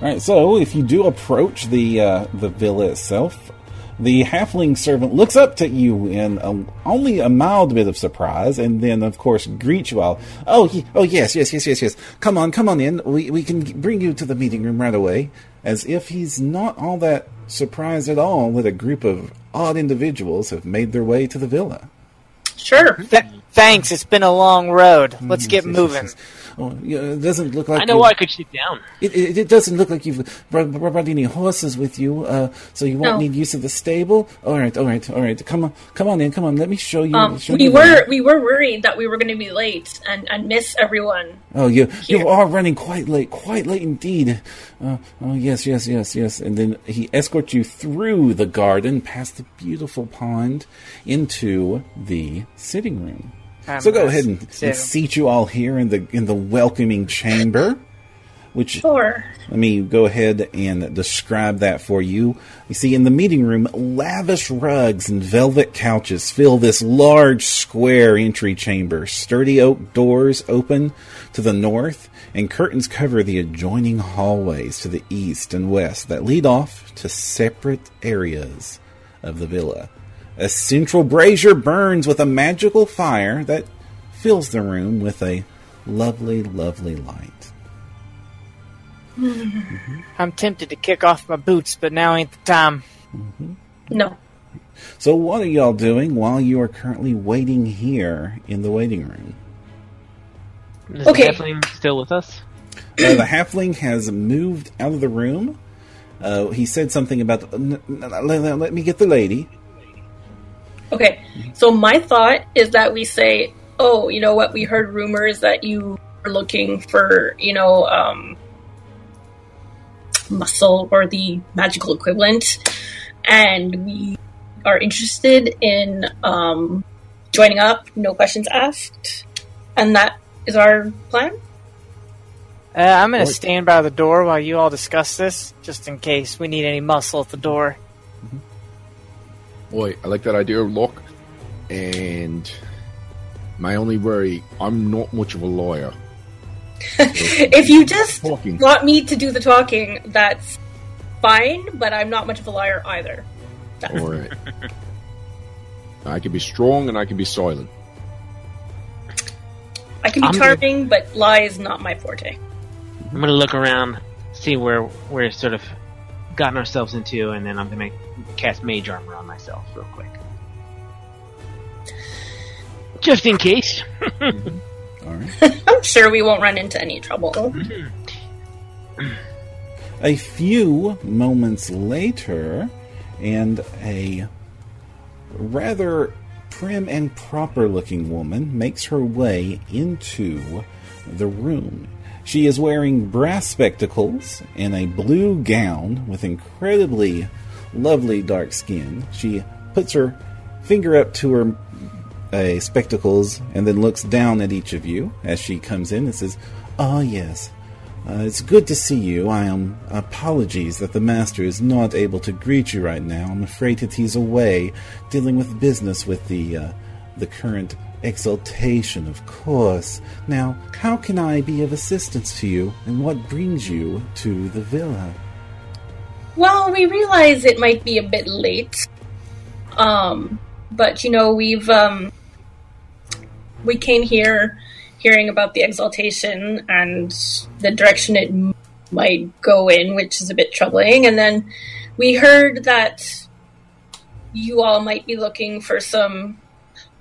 Right, so if you do approach the uh, the villa itself, the halfling servant looks up to you in um, only a mild bit of surprise, and then, of course, greets you all. Oh, he, oh, yes, yes, yes, yes, yes. Come on, come on in. We we can bring you to the meeting room right away. As if he's not all that surprised at all that a group of odd individuals have made their way to the villa. sure. Th- thanks. It's been a long road. Let's mm, get Yes, yes, moving. Yes. Oh, yeah, it doesn't look like I know you- why I could sit down. It, it, it doesn't look like you've brought, brought any horses with you, uh, so you won't No. need use of the stable. All right, all right, all right. Come on, come on in, come on. Let me show you. Um, show we you were the- we were worried that we were going to be late and, and miss everyone. Oh, you here. you are running quite late, quite late indeed. Uh, oh, yes, yes, yes, yes. And then he escorts you through the garden, past the beautiful pond, into the sitting room. I'm so go ahead and, sit and seat you all here in the in the welcoming chamber, which Sure. Let me go ahead and describe that for you. You see, in the meeting room, lavish rugs and velvet couches fill this large square entry chamber. Sturdy oak doors open to the north, and curtains cover the adjoining hallways to the east and west that lead off to separate areas of the villa. A central brazier burns with a magical fire that fills the room with a lovely, lovely light. I'm tempted to kick off my boots, but now ain't the time. No. So, what are y'all doing while you are currently waiting here in the waiting room? Is Okay. the halfling still with us? Uh, the halfling has moved out of the room. Uh, he said something about "N- n- let, let me get the lady. Okay, so my thought is that we say, oh, you know what, we heard rumors that you are looking for, you know, um, muscle or the magical equivalent, and we are interested in um, joining up, no questions asked, and that is our plan. Uh, I'm going to stand by the door while you all discuss this, just in case we need any muscle at the door. Boy, I like that idea, look. And my only worry, I'm not much of a lawyer. if you just Talking. want me to do the talking, that's fine, but I'm not much of a liar either. That's- All right. I can be strong and I can be silent. I can be I'm good. charming, but lie is not my forte. I'm gonna look around, see where we're sort of gotten ourselves into, and then I'm gonna cast mage armor on myself real quick. Just in case. All right. I'm sure we won't run into any trouble. A few moments later, and a rather prim and proper looking woman makes her way into the room. She is wearing brass spectacles and a blue gown with incredibly lovely dark skin. She puts her finger up to her uh, spectacles and then looks down at each of you as she comes in and says, Ah, yes. Uh, it's good to see you. I am apologies that the master is not able to greet you right now. I'm afraid that he's away dealing with business with the uh, the current exaltation, of course. Now, how can I be of assistance to you, and what brings you to the villa? Well, we realize it might be a bit late. Um, but you know, we've um we came here hearing about the exaltation and the direction it might go in, which is a bit troubling. And then we heard that you all might be looking for some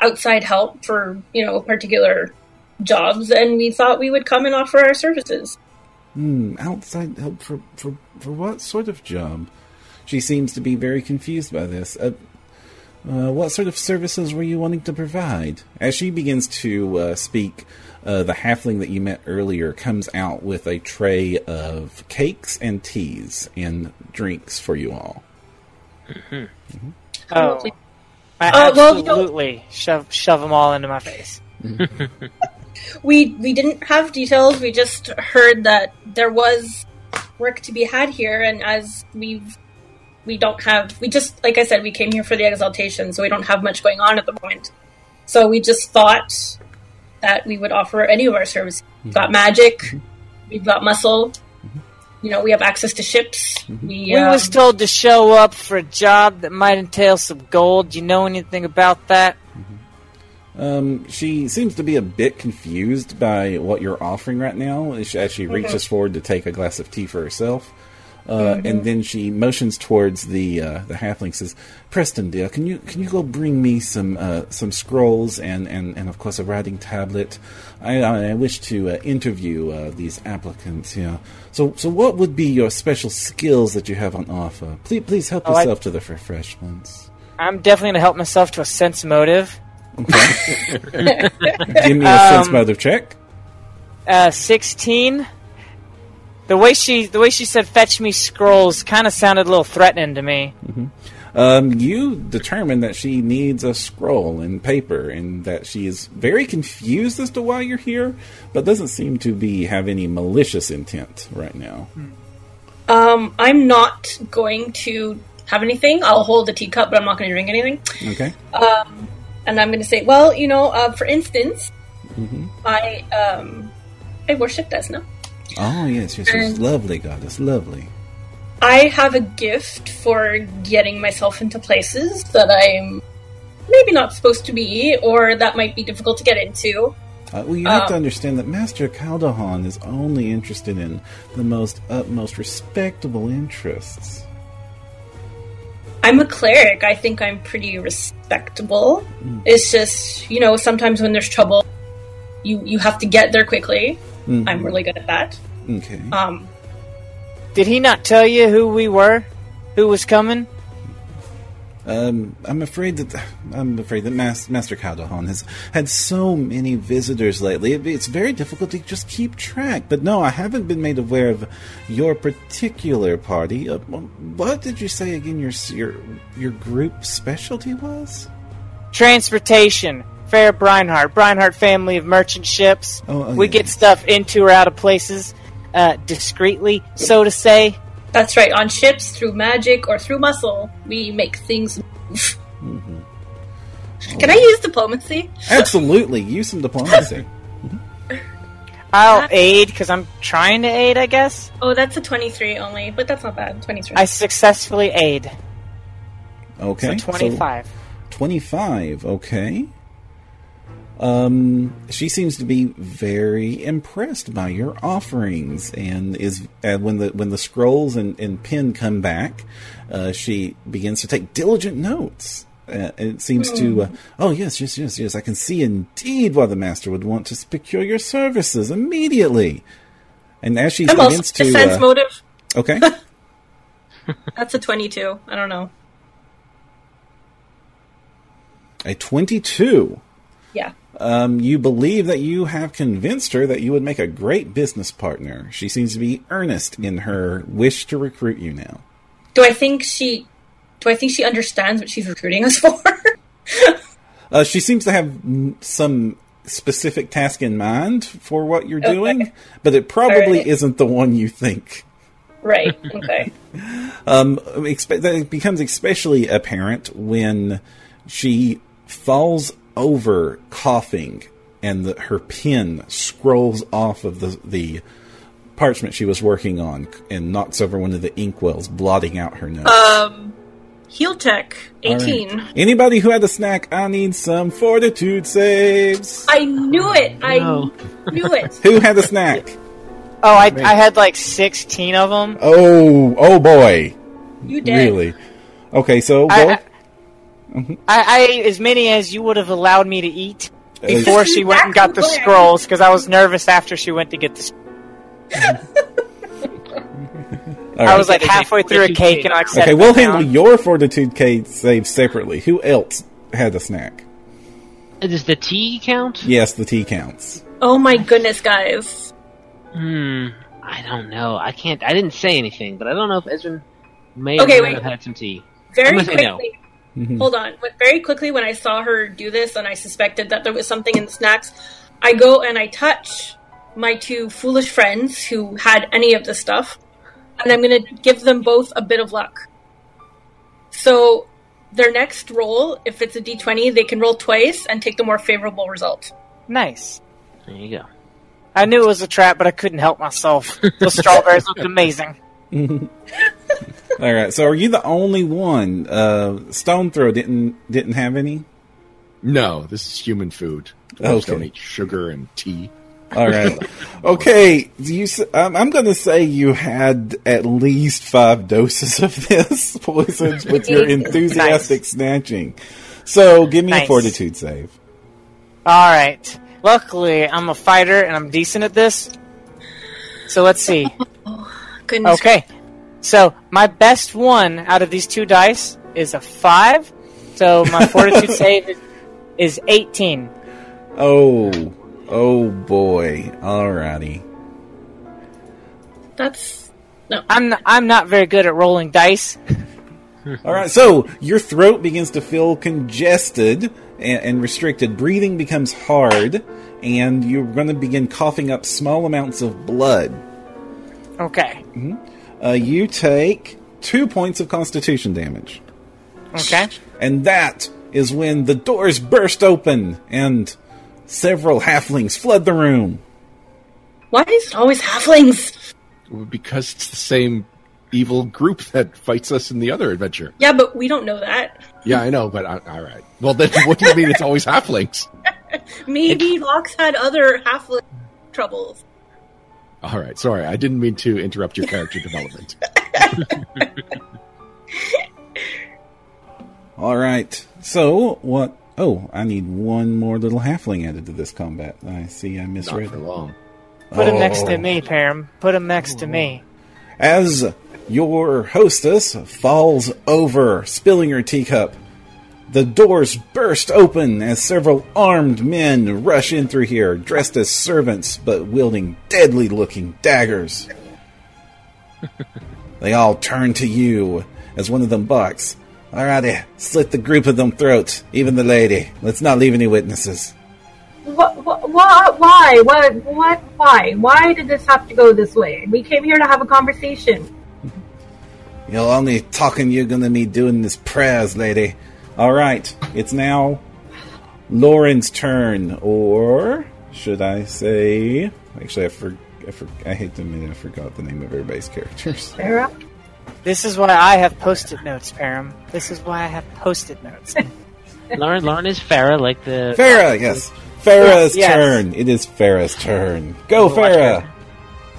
outside help for, you know, particular jobs, and we thought we would come and offer our services. Hmm, outside help for, for, for what sort of job? She seems to be very confused by this. Uh, uh, what sort of services were you wanting to provide? As she begins to uh, speak, uh, the halfling that you met earlier comes out with a tray of cakes and teas and drinks for you all. Oh, I Uh, well, you know- absolutely shove shove them all into my face. we we didn't have details. We just heard that there was work to be had here, and as we've we don't have we just like I said we came here for the exaltation, so we don't have much going on at the moment. So we just thought that we would offer any of our services. We've got mm-hmm. magic, mm-hmm. we've got muscle. Mm-hmm. You know, we have access to ships. We, We um, was told to show up for a job that might entail some gold. Do you know anything about that? Um, she seems to be a bit confused by what you're offering right now as she, as she reaches forward to take a glass of tea for herself. Uh, And then she motions towards the uh, the halfling. Says, "Preston, dear, can you can you go bring me some uh, some scrolls and, and, and of course a writing tablet? I, I wish to uh, interview uh, these applicants here. So so what would be your special skills that you have on offer? Please please help Oh, I- yourself to the refreshments. I'm definitely gonna help myself to a sense motive. Give me a sense Um, motive check. Uh, sixteen. The way she the way she said "fetch me scrolls" kind of sounded a little threatening to me. Um, you determine that she needs a scroll and paper, and that she is very confused as to why you're here, but doesn't seem to be have any malicious intent right now. Um, I'm not going to have anything. I'll hold the teacup, but I'm not going to drink anything. Okay. And I'm going to say, well, you know, uh, for instance, Mm-hmm. I um, I worship Desna. Oh yes, yes, yes, lovely goddess, lovely. I have a gift for getting myself into places that I'm maybe not supposed to be, or that might be difficult to get into. Uh, well, you have Um, to understand that Master Calderon is only interested in the most utmost respectable interests. I'm a cleric. I think I'm pretty respectable. It's just, you know, sometimes when there's trouble, you you have to get there quickly. Mhm. I'm really good at that. Okay. Um, Did he not tell you who we were? Who was coming? Um, I'm afraid that I'm afraid that Mas- Master Calderon has had so many visitors lately. It, it's very difficult to just keep track. But no, I haven't been made aware of your particular party. Uh, what did you say again? Your your your group specialty was? Transportation. Fair Breinhardt. Breinhardt family of merchant ships. Oh, oh, we yeah. get stuff into or out of places uh, discreetly, so to say. That's right. On ships, through magic or through muscle, we make things move. Can I use diplomacy? Absolutely, use some diplomacy. I'll aid because I'm trying to aid, I guess. Oh, that's a 23 only, but that's not bad. 23. I successfully aid. Okay, So 25. 25 okay um she seems to be very impressed by your offerings and is uh, when the when the scrolls and, and pen come back uh, she begins to take diligent notes uh, it seems to uh, oh yes yes yes yes i can see indeed why the master would want to secure your services immediately and as she I'm also begins to defense uh, motive. okay That's a 22. I don't know. a 22 Yeah. Um, you believe that you have convinced her that you would make a great business partner. She seems to be earnest in her wish to recruit you now. Do I think she? Do I think she understands what she's recruiting us for? Uh, she seems to have some specific task in mind for what you're Okay. doing, but it probably Alright. isn't the one you think. right. Okay. Um, expe- that becomes especially apparent when she falls over coughing and the, her pen scrolls off of the, the parchment she was working on and knocks over one of the inkwells, blotting out her notes. Um, heal tech All right. 18. Anybody who had a snack, I need some fortitude saves. I knew it. I No. knew it. Who had a snack? Oh, I, I had like 16 of them. Oh, oh boy. You did. Really? Okay, so I, go. I, I, I ate as many as you would have allowed me to eat Uh, before she went and got the scrolls because I was nervous after she went to get the. All I was like halfway through a cake and I set Okay, we'll down. handle your fortitude K save separately. Who else had a snack? Does the tea count? Yes, the tea counts. Oh my goodness, guys. Hmm. I don't know. I can't. I didn't say anything, but I don't know if Ezrin may or may wait. have had some tea. Very I'm no. Quickly. Mhm. Hold on. But very quickly, when I saw her do this and I suspected that there was something in the snacks, I go and I touch my two foolish friends who had any of the stuff, and I'm going to give them both a bit of luck. So their next roll, if it's a d20, they can roll twice and take the more favorable result. Nice. There you go. I knew it was a trap, but I couldn't help myself. The strawberries looked amazing. All right. So, are you the only one? Uh, Stone Throw didn't didn't have any. No, this is human food. Dwarves Okay. don't eat sugar and tea. All right. Okay. You. s- Um, I'm going to say you had at least five doses of this poison with your enthusiastic snatching. So, give me a fortitude save. All right. Luckily, I'm a fighter and I'm decent at this. So let's see. Goodness. Okay. So my best one out of these two dice is a five. So my fortitude save is, is 18. Oh. Oh boy. Alrighty. That's. No. I'm not, I'm not very good at rolling dice. All right, so your throat begins to feel congested and, and restricted. Breathing becomes hard, and you're going to begin coughing up small amounts of blood. Okay. Uh, you take two points of constitution damage, Okay. and that is when the doors burst open and several halflings flood the room. Why is it always halflings? Because it's the same evil group that fights us in the other adventure. Yeah, but we don't know that. Yeah, I know, but I, all right. Well, then what do you mean it's always halflings? Maybe Locke's had other halfling troubles. All right, sorry, I didn't mean to interrupt your character development. All right. So what? Oh, I need one more little halfling added to this combat. I see. I misread. Not misread. for long. Put him next to Oh. me, Param. Put him next to me. As your hostess falls over, spilling her teacup, the doors burst open as several armed men rush in through here, dressed as servants but wielding deadly looking daggers. they all turn to you as one of them barks. Alrighty, slit the group of them throats, even the lady. Let's not leave any witnesses. What, what, what, why? What, what, why? Why did this have to go this way? We came here to have a conversation. You're only talking you're gonna be doing this prayers, lady. Alright, it's now Lauren's turn, or should I say actually I for, I, for, I hate to admit I forgot the name of everybody's characters. Sarah? This is why I have post-it notes, Param. This is why I have post-it notes. Lauren, Lauren is Farah, like the. Farah, yes. Farah's Yes. turn. It is Farah's turn. Go, Watch Farah.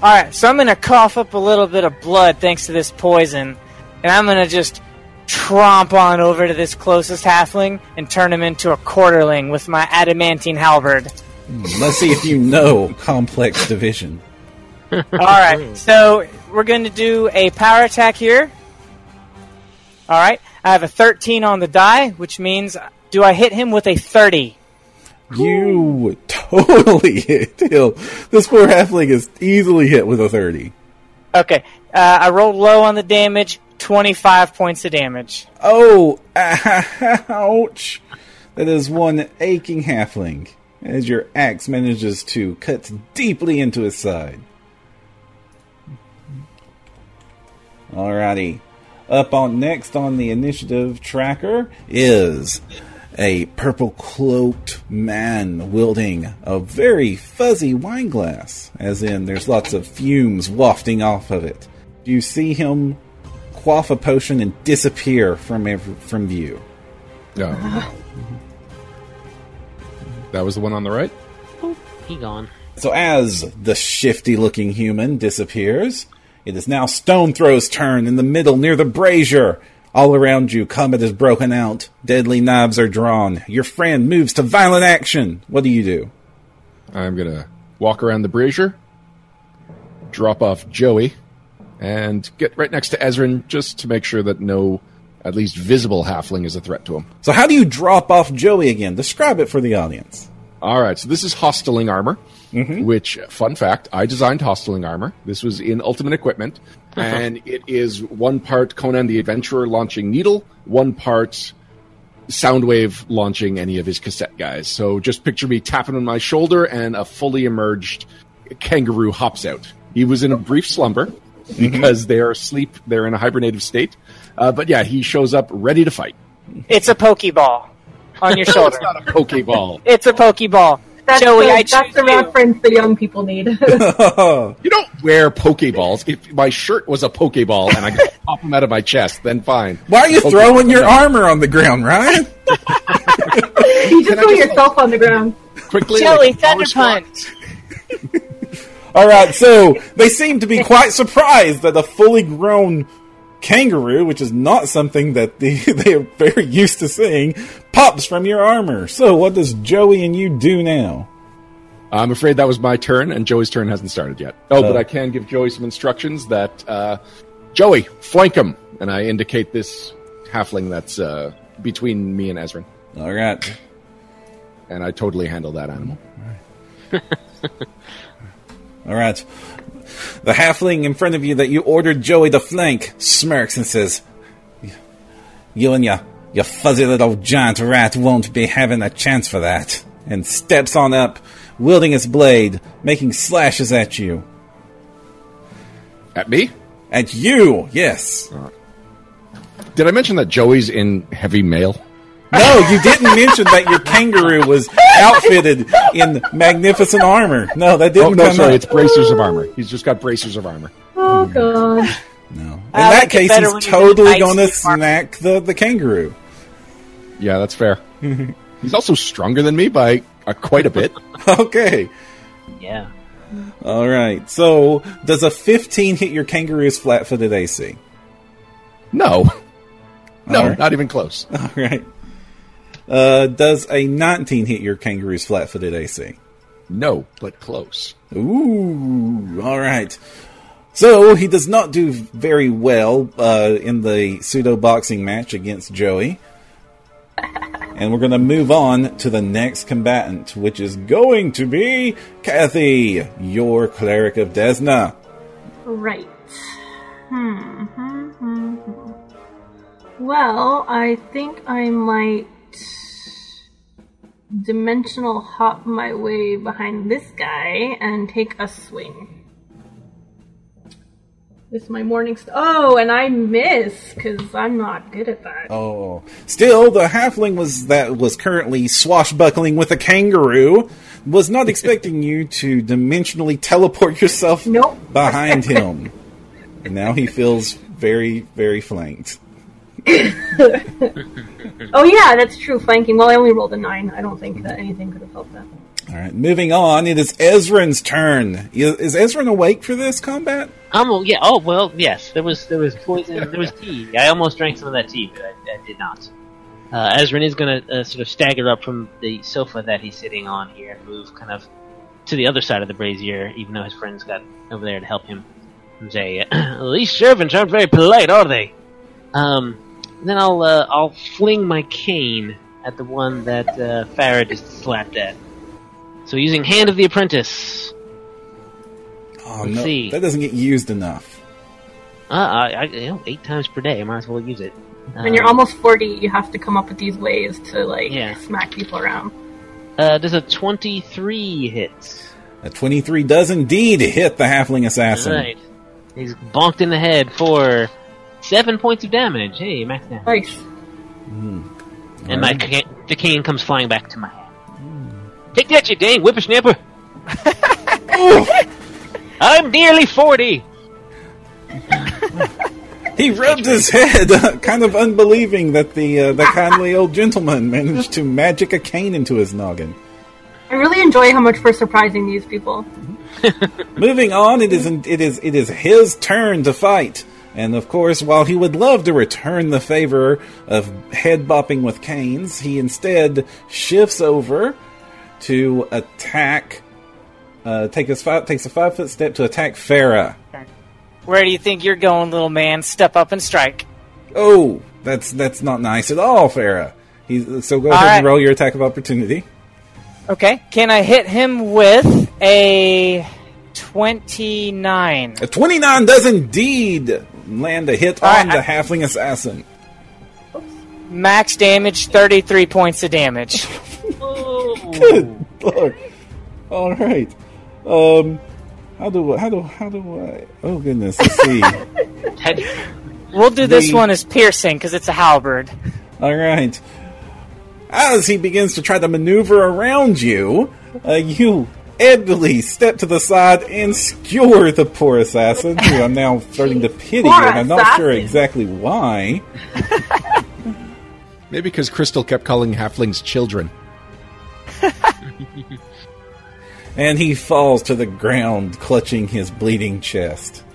All right, so I'm gonna cough up a little bit of blood thanks to this poison, and I'm gonna just tromp on over to this closest halfling and turn him into a quarterling with my adamantine halberd. Let's see if you know complex division. All right, so we're going to do a power attack here. All right, I have a 13 on the die, which means do I hit him with a 30? You totally hit him. This poor halfling is easily hit with a 30. Okay, uh, I rolled low on the damage, 25 points of damage. Oh, ouch! That is one aching halfling as your axe manages to cut deeply into his side. Alrighty. Up on next on the initiative tracker is a purple cloaked man wielding a very fuzzy wine glass, as in there's lots of fumes wafting off of it. Do you see him quaff a potion and disappear from ev- from view. Yeah. that was the one on the right? Oh, he gone. So as the shifty looking human disappears, it is now Stone Throw's turn in the middle near the brazier. All around you, combat is broken out. Deadly knives are drawn. Your friend moves to violent action. What do you do? I'm going to walk around the brazier, drop off Joey, and get right next to Ezrin just to make sure that no, at least visible halfling is a threat to him. So how do you drop off Joey again? Describe it for the audience. All right, so this is Hosteling Armor, mm-hmm. which, fun fact, I designed Hosteling Armor. This was in Ultimate Equipment, and it is one part Conan the Adventurer launching Needle, one part Soundwave launching any of his cassette guys. So just picture me tapping on my shoulder, and a fully emerged kangaroo hops out. He was in a brief slumber because they are asleep, they're in a hibernative state. Uh, but yeah, he shows up ready to fight. It's a Pokeball on your shoulder. It's not a Pokeball. it's a Pokeball. That's, Joey, the, I that's choose the you. reference the young people need. You don't wear Pokeballs. If my shirt was a Pokeball and I could pop them out of my chest, then fine. Why are you Pokeball. throwing your armor on the ground, Ryan? you just Can throw just- yourself on the ground. Quickly, Joey, like Thunder squat. Punch. All right, so they seem to be quite surprised that a fully grown kangaroo, which is not something that they, they are very used to seeing, pops from your armor. So, what does Joey and you do now? I'm afraid that was my turn, and Joey's turn hasn't started yet. Oh, but I can give Joey some instructions that uh, Joey flank him, and I indicate this halfling that's uh, between me and Ezrin, All right. and I totally handle that animal. All right. The halfling in front of you that you ordered Joey to flank smirks and says, You and your, your fuzzy little giant rat won't be having a chance for that. And steps on up, wielding his blade, making slashes at you. At me? At you, yes. Did I mention that Joey's in heavy mail? No, you didn't mention that your kangaroo was outfitted in magnificent armor. No, that didn't Oh no, come sorry, up. it's bracers of armor. He's just got bracers of armor. Oh god. No. In I that like case, he's totally going to ice snack the, the kangaroo. Yeah, that's fair. He's also stronger than me by uh, quite a bit. Okay. Yeah. All right. So, does a 15 hit your kangaroo's flat footed AC? No, No, Alright. not even close. All right. Uh, does a 19 hit your kangaroo's flat-footed AC? No, but close. Ooh, all right. So he does not do very well uh, in the pseudo boxing match against Joey. And we're going to move on to the next combatant, which is going to be Kathy, your cleric of Desna. Right. Hmm. hmm, hmm, hmm. Well, I think I might dimensional hop my way behind this guy and take a swing. This is my morning. St- oh, and I miss because I'm not good at that. Oh, still, the halfling was that was currently swashbuckling with a kangaroo. Was not expecting you to dimensionally teleport yourself Nope. behind him. and now he feels very, very flanked. Oh yeah, that's true. Flanking. Well, I only rolled a nine. I don't think that anything could have helped that. All right, moving on. It is Ezrin's turn. Is is Ezrin awake for this combat? Um, yeah. Oh well, yes. There was there was poison. There was tea. I almost drank some of that tea, but I, I did not. Uh, Ezrin is going to uh, sort of stagger up from the sofa that he's sitting on here and move kind of to the other side of the brazier, even though his friends got over there to help him. And say, "These servants aren't very polite, are they?" Um, then I'll uh, I'll fling my cane at the one that uh, Farah just slapped at. So using Hand of the Apprentice. Oh Let's no, see. that doesn't get used enough. Uh, I, I, you know, eight times per day. I might as well use it. When you're Um, almost forty, you have to come up with these ways to like Yeah. smack people around. Uh, does a 23 hit. A twenty-three does indeed hit the halfling assassin. Right. He's bonked in the head for seven points of damage. Hey, max damage. Nice. And my ca- the cane comes flying back to my hand. Take that, you dang whippersnapper! I'm nearly 40! He rubbed his head, kind of unbelieving that the uh, the kindly old gentleman managed to magic a cane into his noggin. I really enjoy how much we're surprising these people. Moving on, it is it is it is his turn to fight, and of course, while he would love to return the favor of head bopping with canes, he instead shifts over to attack. Uh, take his five, takes a five foot step to attack Farah. Where do you think you're going, little man? Step up and strike. Oh, that's that's not nice at all, Farah. He's, so go All ahead and roll your attack of opportunity. Okay. Can I hit him with a 29? A 29 does indeed land a hit on right, the I- halfling assassin. Max damage, 33 points of damage. Good lord. All right. Um, how do how do how do I? Oh goodness. Let's see. We'll do this The- one as piercing because it's a halberd. All right. As he begins to try to maneuver around you, uh, you edly step to the side and skewer the poor assassin, who I'm now starting to pity, Poor and I'm not sure exactly why. Maybe because Crystal kept calling halflings children. And he falls to the ground, clutching his bleeding chest.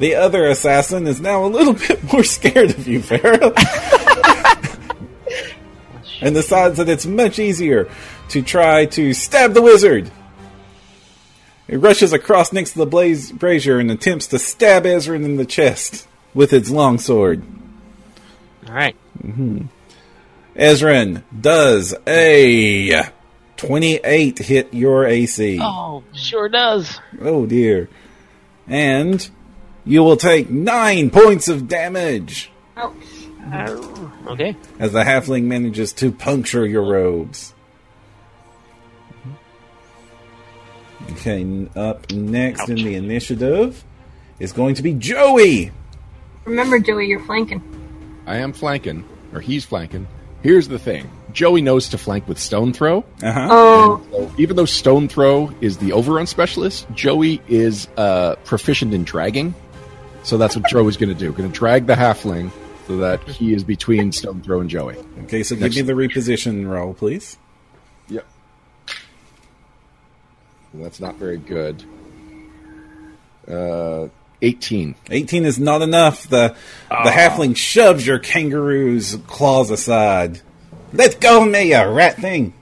The other assassin is now a little bit more scared of you, Farah. and decides that it's much easier to try to stab the wizard. It rushes across next to the blaze brazier and attempts to stab Ezrin in the chest with its long sword. Alright. Mm-hmm. Ezrin does a 28 hit your AC. Oh, sure does. Oh dear. And you will take nine points of damage Ouch. Okay. as the halfling manages to puncture your robes. Okay, up next in the initiative is going to be Joey. Remember, Joey, you're flanking. I am flanking, or he's flanking. Here's the thing Joey knows to flank with Stone Throw. Uh huh. Oh, So even though Stone Throw is the overrun specialist, Joey is uh, proficient in dragging. So that's what Joey's going to do. Going to drag the halfling so that he is between Stone Throw and Joey. Okay, so give me the reposition roll, please. Yep. That's not very good. Uh, 18. 18 is not enough. The the halfling shoves your kangaroo's claws aside. Let go me, you rat thing.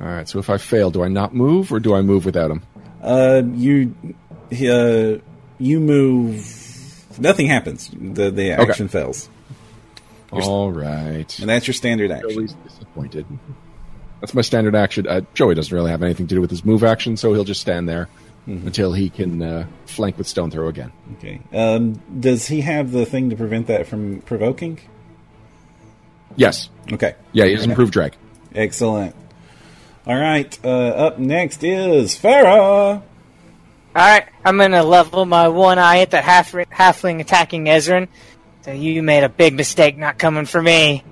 All right, so if I fail, do I not move or do I move without him? Uh, you, uh, you move. Nothing happens. The the action fails, All right. and that's your standard action. Joey's disappointed. That's my standard action. Uh, Joey doesn't really have anything to do with his move action, so he'll just stand there until he can uh, flank with stone throw again. Okay. Um, does he have the thing to prevent that from provoking? Yes. Okay. Yeah, he has improved drag. Excellent. All right. Uh, up next is Farah. Alright, I'm gonna level my one eye at the half halfling attacking Ezrin. So you made a big mistake not coming for me.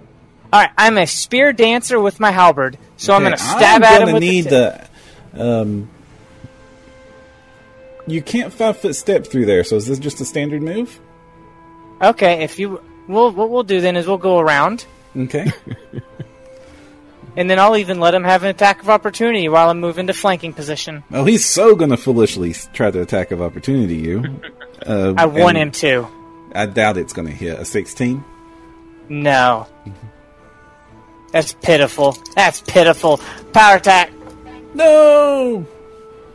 Alright, I'm a spear dancer with my halberd, so I'm gonna stab I'm at gonna him with need the tip. the. Um, you can't five foot step through there. So is this just a standard move? Okay, if you, we'll, what we'll do then is we'll go around, Okay. and then I'll even let him have an attack of opportunity while I'm moving to flanking position. oh, he's so gonna foolishly try to attack of opportunity you. Uh, I want him and to. I doubt it's gonna hit a sixteen. No. That's pitiful. That's pitiful. Power attack. No.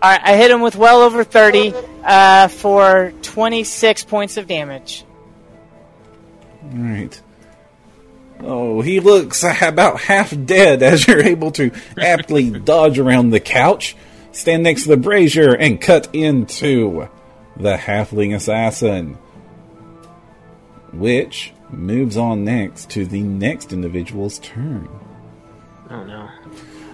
Alright, I hit him with well over 30 uh, for 26 points of damage. All right. Oh, he looks about half dead as you're able to aptly dodge around the couch, stand next to the brazier, and cut into the halfling assassin. Which moves on next to the next individual's turn. Oh no.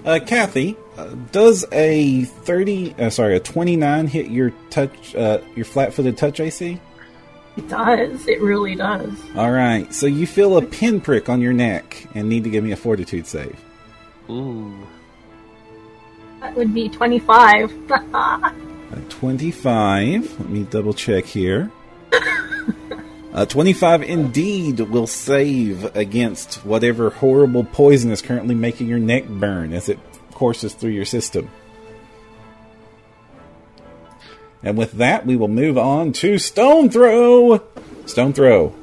Uh, Kathy, uh, does a thirty, uh, sorry, a twenty-nine hit your touch, uh, your flat-footed touch AC? It does. It really does. All right, so you feel a pinprick on your neck and need to give me a fortitude save. Ooh. That would be 25. A 25. Let me double check here. A 25 indeed will save against whatever horrible poison is currently making your neck burn as it courses through your system. And with that, we will move on to Stone Throw. Stone Throw.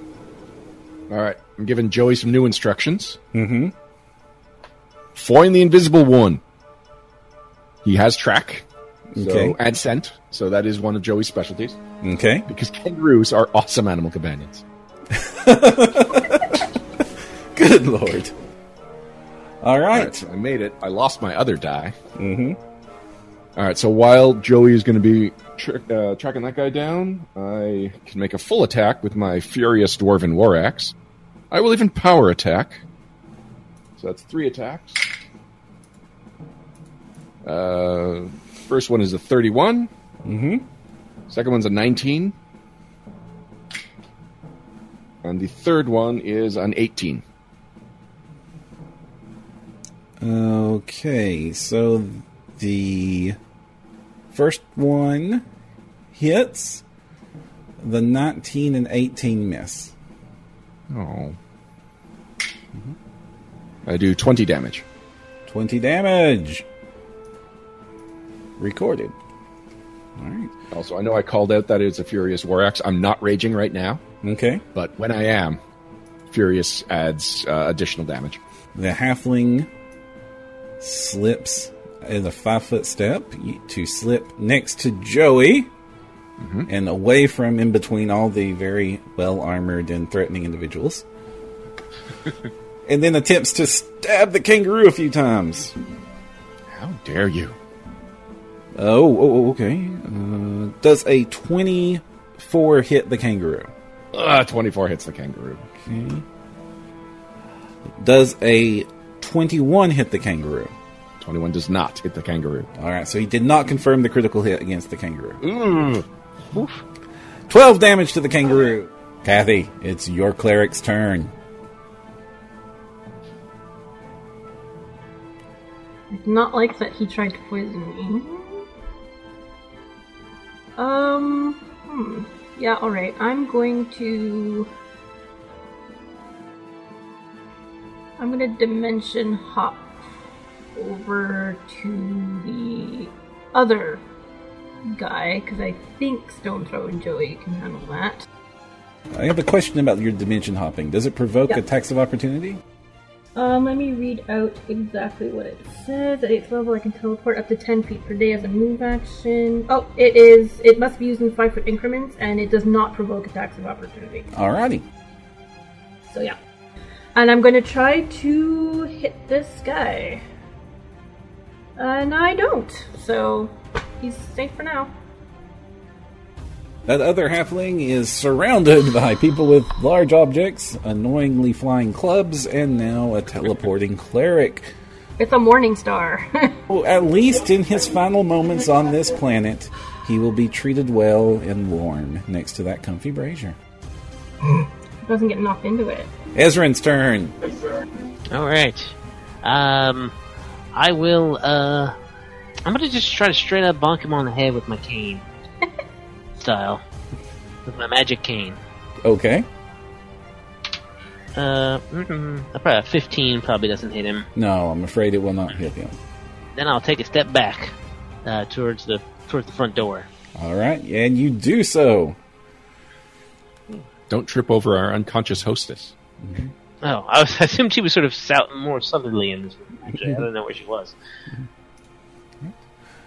All right, I'm giving Joey some new instructions. Mm-hmm. Foin the Invisible One. He has track, so, Okay. and scent, so that is one of Joey's specialties. Okay. Because kangaroos are awesome animal companions. Good lord. All All right. right, so I made it. I lost my other die. Mm-hmm. All right, so while Joey is going to be tr- uh, tracking that guy down, I can make a full attack with my Furious Dwarven War Axe. I will even power attack. So that's three attacks. Uh, first one is a 31. Mm-hmm. Second one's a 19. And the third one is an 18. Okay, so the first one hits, the 19 and 18 miss. Oh. I do 20 damage. 20 damage. Recorded. Also, I know I called out that it's a Furious War Axe. I'm not raging right now, Okay. but when I am, Furious adds uh, additional damage. The halfling slips in a five foot step to slip next to Joey and away from in between all the very well armored and threatening individuals. and then attempts to stab the kangaroo a few times. How dare you? Oh, oh, oh, okay. Uh, does a 24 hit the kangaroo? Uh, 24 hits the kangaroo. Okay. Does a 21 hit the kangaroo? 21 does not hit the kangaroo. All right, so he did not confirm the critical hit against the kangaroo. Ooh. 12 damage to the kangaroo. Kathy, it's your cleric's turn. I did not like that he tried to poison me. Um, hmm. Yeah, alright. I'm going to. I'm gonna dimension hop over to the other guy because I think Stone Throw and Joey can handle that. I have a question about your dimension hopping. Does it provoke Yeah. attacks of opportunity? Um, let me read out exactly what it says. At 8th level, I can teleport up to 10 feet per day as a move action. Oh, it is. It must be used in 5 foot increments, and it does not provoke attacks of opportunity. Alrighty. So, yeah. And I'm going to try to hit this guy. And I don't. So, he's safe for now. That other halfling is surrounded by people with large objects, annoyingly flying clubs, and now a teleporting cleric. It's a morning star. Well, at least in his final moments on this planet, he will be treated well and warm next to that comfy brazier. He doesn't get knocked into it. Ezrin's turn. All right. Um, I will. Uh, I'm gonna just try to straight up bonk him on the head with my cane, style, with my magic cane. Okay. Uh, mm-mm, a probably a 15 probably doesn't hit him. No, I'm afraid it will not hit him. Then I'll take a step back, uh, towards the towards the front door. All right, and you do so. Don't trip over our unconscious hostess. Oh, I, was, I assumed she was sort of south, more southerly in this room. Actually, I don't know where she was.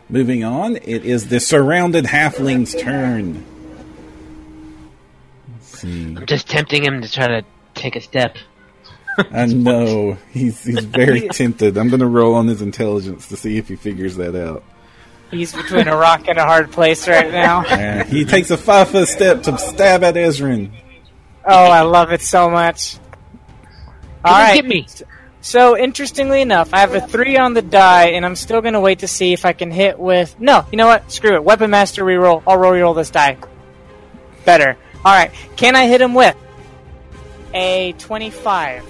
Moving on, it is the surrounded halfling's turn. Let's see. I'm just tempting him to try to take a step. I know he's he's very tempted. I'm going to roll on his intelligence to see if he figures that out. He's between a rock and a hard place right now. Uh, he takes a five foot step to stab at Ezrin. Oh, I love it so much. All Come and right. get me. So interestingly enough, I have a three on the die, and I'm still gonna wait to see if I can hit with. No, you know what? Screw it. Weapon master reroll. I'll roll this die. Better. All right. Can I hit him with a twenty-five?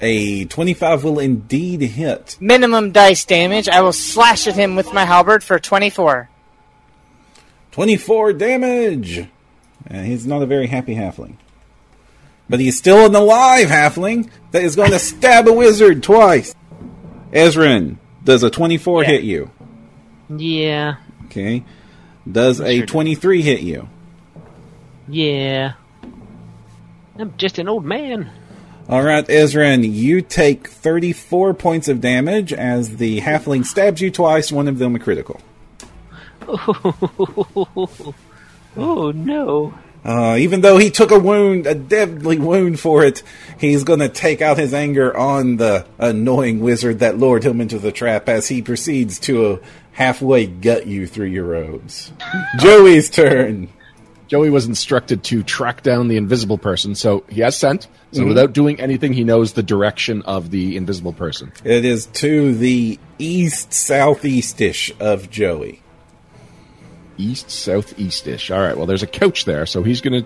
A 25 will indeed hit. Minimum dice damage. I will slash at him with my halberd for twenty-four. 24 damage! And he's not a very happy halfling. But he's still an alive halfling that is going to stab a wizard twice. Ezrin, does a 24 Yeah. hit you? Yeah, Okay. Does a Sure. 23 hit you? yeah. I'm just an old man. All right, Ezrin, you take 34 points of damage as the halfling stabs you twice, one of them a critical. oh no. Uh, even though he took a wound, a deadly wound for it, he's going to take out his anger on the annoying wizard that lured him into the trap as he proceeds to uh, halfway gut you through your robes. Joey's turn. Joey was instructed to track down the invisible person, so he has scent. So without doing anything, he knows the direction of the invisible person. It is to the east southeastish of Joey. East, southeast-ish. All right. Well, there's a couch there, so he's gonna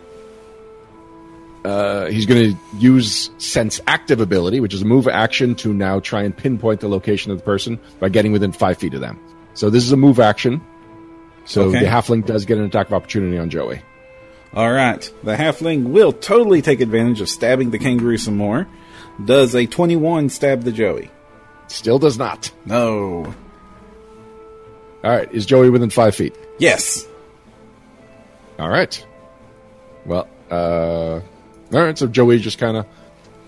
uh, he's gonna use sense active ability, which is a move action to now try and pinpoint the location of the person by getting within five feet of them. So this is a move action. So Okay. the halfling does get an attack of opportunity on Joey. All right, the halfling will totally take advantage of stabbing the kangaroo some more. Does a 21 stab the Joey? Still does not. No. All right. Is Joey within five feet? Yes. All right. Well, uh, all right. So Joey just kind of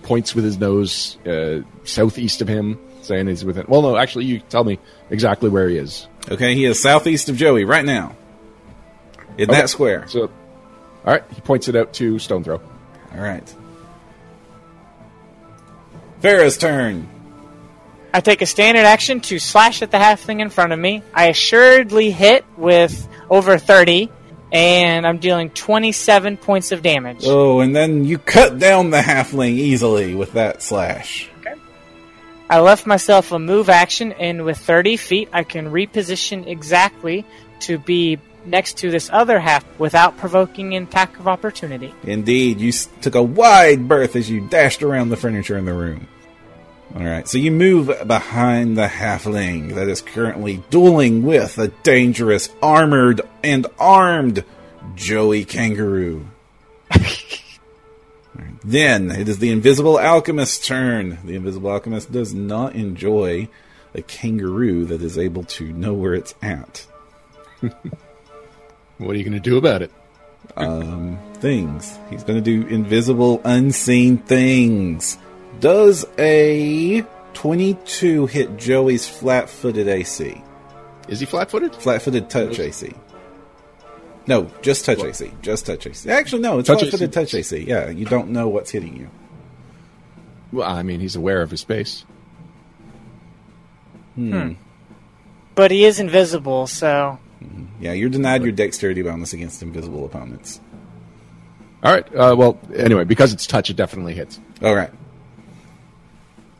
points with his nose uh, southeast of him, saying he's within. Well, no, actually, you tell me exactly where he is. Okay, he is southeast of Joey right now. In Okay. that square. So, all right, he points it out to Stone Throw. All right. Farah's turn. I take a standard action to slash at the halfling in front of me. I assuredly hit with over 30, and I'm dealing 27 points of damage. Oh, and then you cut down the halfling easily with that slash. Okay. I left myself a move action, and with 30 feet, I can reposition exactly to be next to this other half without provoking an attack of opportunity. Indeed, you took a wide berth as you dashed around the furniture in the room. All right, so you move behind the halfling that is currently dueling with a dangerous, armored, and armed Joey Kangaroo. Right, Then it is the invisible alchemist's turn. The invisible alchemist does not enjoy a kangaroo that is able to know where it's at. What are you going to do about it? Um, things. He's going to do invisible, unseen things. Does a 22 hit Joey's flat footed AC? Is he flat-footed? Flat footed touch AC. No, just touch AC. Just touch AC. Actually, no, it's Touch flat footed touch AC. Yeah, you don't know what's hitting you. Well, I mean, he's aware of his space. Hmm. But he is invisible, so Yeah, you're denied your dexterity bonus against invisible opponents. All right. Uh, well, anyway, because it's touch, it definitely hits. All right.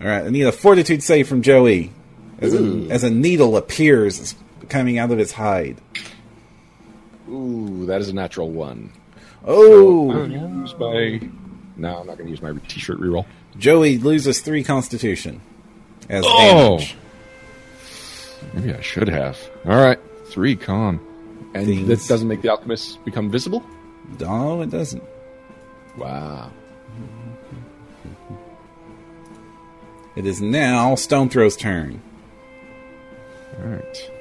All right. I need a fortitude save from Joey as a, as a needle appears coming out of his hide. Ooh, that is a natural one. Oh, oh Use my. No, I'm not going to use my t-shirt reroll. Joey loses three constitution as Oh. damage. Maybe I should have. All right, three con, and Things. that doesn't make the alchemist become visible. No, it doesn't. Wow. It is now Stone Throw's turn. All right.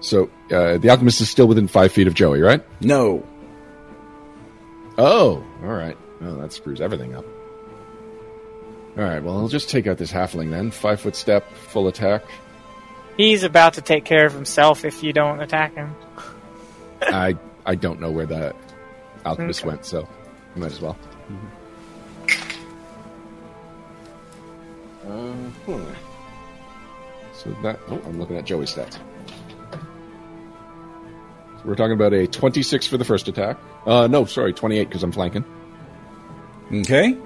So uh, the alchemist is still within five feet of Joey, right? No. Oh, all right. Oh, that screws everything up. All right. Well, I'll just take out this halfling then. Five foot step, full attack. he's about to take care of himself if you don't attack him. I I don't know where the alchemist Okay. went, so I might as well. Uh, hmm. So that oh, I'm looking at Joey's stats. So we're talking about a 26 for the first attack. Uh, no, sorry, 28 because I'm flanking. Okay.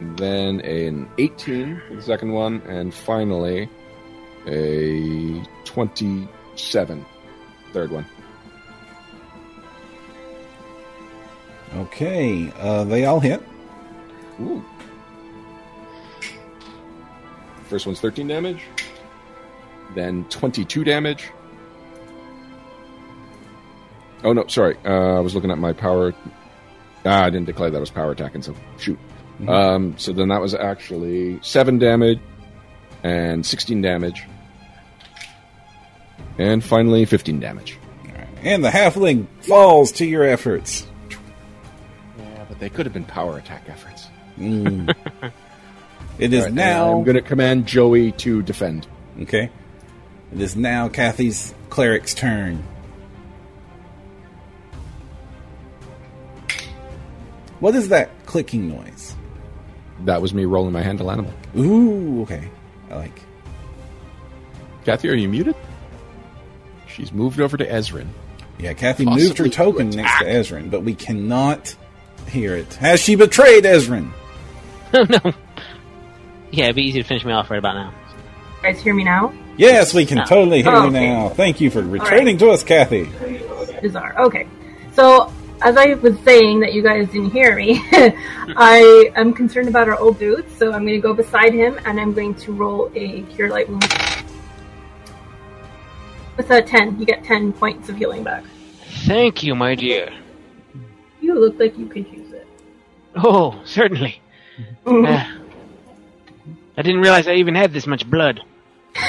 Then an 18 for the second one, and finally a 27 third one. Okay. Uh, they all hit. Ooh. First one's 13 damage. Then 22 damage. Oh, no, sorry. Uh, I was looking at my power. Ah, I didn't declare that was power attacking, so shoot. Um, so then that was actually 7 damage and 16 damage. And finally, 15 damage. And the halfling falls to your efforts. Yeah, but they could have been power attack efforts. Mm. it is All right, now. I'm going to command Joey to defend. Okay. It is now Kathy's cleric's turn. What is that clicking noise? That was me rolling my handle animal. Ooh, okay. I like. Kathy, are you muted? She's moved over to Ezrin. Yeah, Kathy Possibly moved her to token next to. Ezrin, but we cannot hear it. Has she betrayed Ezrin? Oh no. Yeah, it'd be easy to finish me off right about now. You guys hear me now? Yes, we can No. totally hear Oh, you okay. now. Thank you for returning to us, Kathy. Bizarre. Okay. So, as I was saying that you guys didn't hear me, I am concerned about our old dude, so I'm going to go beside him and I'm going to roll a Cure Light Wound. With a 10, you get 10 points of healing back. Thank you, my dear. You look like you could use it. Oh, certainly. Uh, I didn't realize I even had this much blood.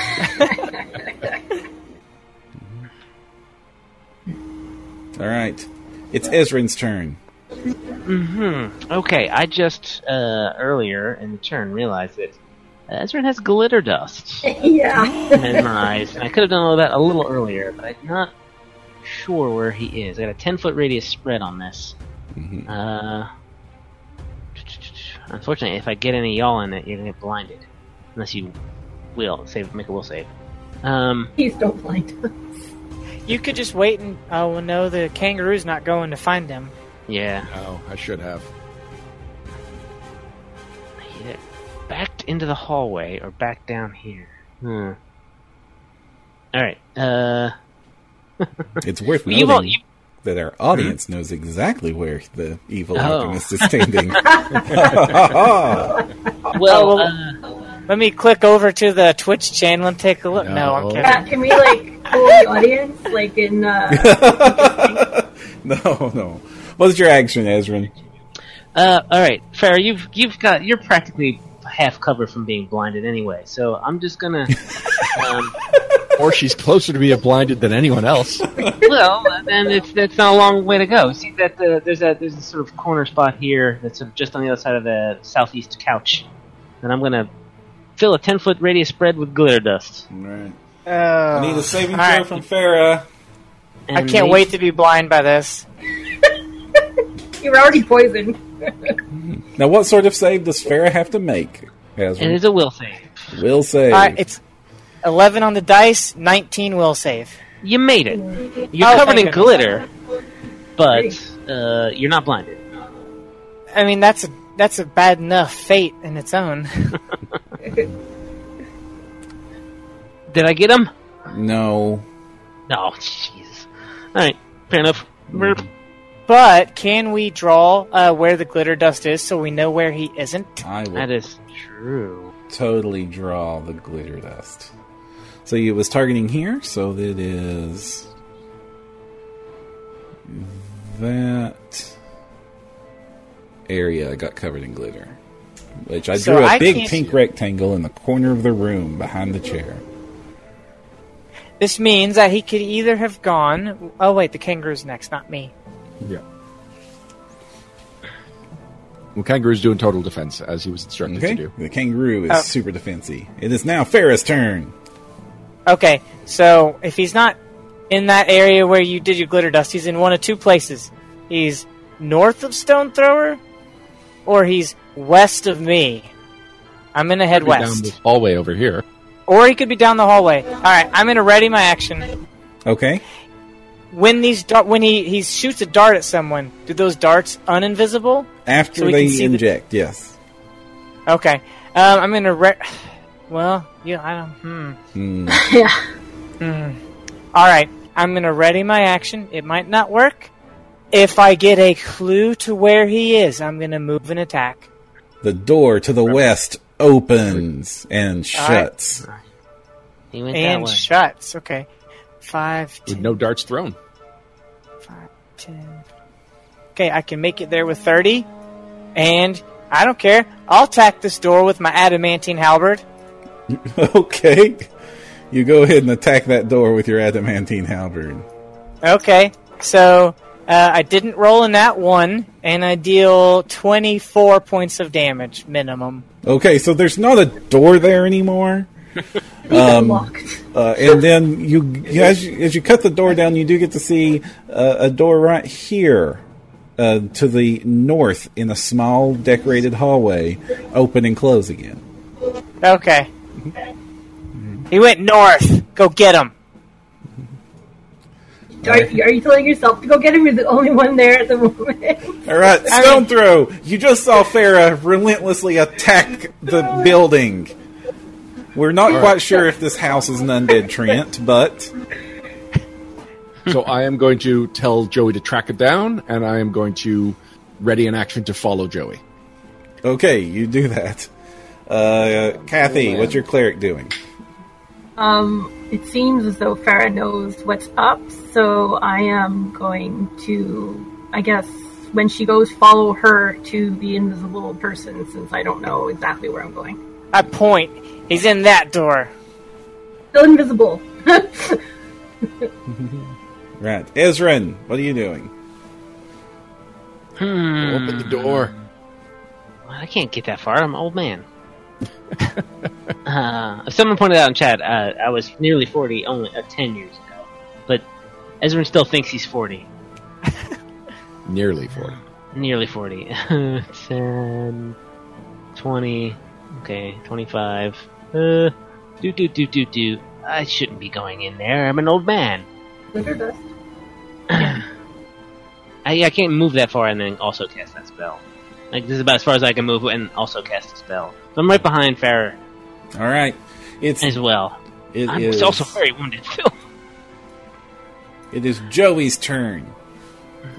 All right. It's Ezrin's turn. Hmm. Okay, I just uh, earlier in the turn realized that Ezrin has glitter dust yeah. in my eyes, and I could have done all that a little earlier, but I'm not sure where he is. I got a ten foot radius spread on this. Mhm. Uh, unfortunately, if I get any y'all in it, you're gonna get blinded, unless you will save, make a will save. Um, Please don't blind us. You could just wait and oh no, the kangaroo's not going to find them. yeah, Oh, I should have. Either backed into the hallway or back down here. Hmm. All right. Uh, It's worth you noting all, you, that our audience knows exactly where the evil Oh. alchemist is standing. well, well, uh, Let me click over to the Twitch channel and take a look. No, No. I'm kidding. Yeah, can we, like, pull the audience, like, in, uh... no, no. What's your action, Ezrin? uh, all right, Farrah, you've you've got you're practically half covered from being blinded anyway. So I'm just gonna um, or she's closer to being blinded than anyone else. well, then it's that's not a long way to go. See that the, there's a there's a sort of corner spot here that's sort of just on the other side of the southeast couch, and I'm gonna fill a ten foot radius spread with glitter dust. Right. Uh, I need a saving throw alright. from Farah. I can't they- wait to be blind by this. You're already poisoned. Now, what sort of save does Farah have to make? As And it's a will save. will save. All right, it's 11 on the dice, 19 will save. You made it. You're Oh, covered in goodness. glitter, but uh, you're not blinded. I mean, that's a that's a bad enough fate in its own. Did I get him? no. No, jeez. All right, fair enough. Merp. but can we draw uh, where the glitter dust is so we know where he isn't? I will That is true. totally draw the glitter dust. So it was targeting here, so that is that area got covered in glitter. Which I So drew a I big pink rectangle in the corner of the room behind the chair. This means that he could either have gone. Oh wait, the kangaroo's next, not me. Yeah. Well, Kangaroo's doing total defense as he was instructed Okay? to do. The kangaroo is Oh. super defensive. It is now Farrah's turn. Okay, so if he's not in that area where you did your glitter dust, he's in one of two places. He's north of Stone Thrower, or he's west of me. I'm gonna head Be Down west, this hallway over here. or he could be down the hallway. All right, I'm gonna ready my action. Okay? When these dar- when he he shoots a dart at someone, do those darts uninvisible? After So they can see the- inject, yes. Okay, um, I'm gonna re- Well, yeah, I don't. Hmm. Hmm. Yeah. Hmm. All right, I'm gonna ready my action. It might not work. If I get a clue to where he is, I'm gonna move and attack. The door to the west opens and shuts. He went that and way. shuts. Okay, five, With ten, no darts thrown. five, ten. Okay, I can make it there with thirty, and I don't care. I'll attack this door with my adamantine halberd. okay. You go ahead and attack that door with your adamantine halberd. Okay, so uh, I didn't roll in that one, and I deal twenty-four points of damage minimum. Okay, so there's not a door there anymore. Um, Uh, and then you, you, as you as you cut the door down, you do get to see uh, a door right here uh, to the north in a small decorated hallway, open and close again. Okay. He went north. Go get him. Are, are you telling yourself to go get him? You're the only one there at the moment. All right, stone throw. You just saw Farah relentlessly attack the building. We're not quite sure if this house is an undead Treant, but So I am going to tell Joey to track it down, and I am going to ready an action to follow Joey. okay, you do that. Uh, Kathy, what's your cleric doing? Um, it seems as though Farah knows what's up, so I am going to, I guess, when she goes, follow her to the invisible person, since I don't know exactly where I'm going. I point. He's in that door. Still invisible. Right, Ezrin, what are you doing? Hmm. Open the door. I can't get that far. I'm an old man. Uh, someone pointed out in chat, uh, I was nearly 40 only uh, 10 years ago. But Ezra still thinks he's 40. Nearly 40. Nearly 40. 10, 20, okay, 25. Uh, do, do, do, do, do. I shouldn't be going in there. I'm an old man. Glitter dust. I, I can't move that far and then also cast that spell. Like, this is about as far as I can move and also cast a spell. So I'm right behind Farah All right, it's as well. it I'm is- also very wounded too. it is Joey's turn.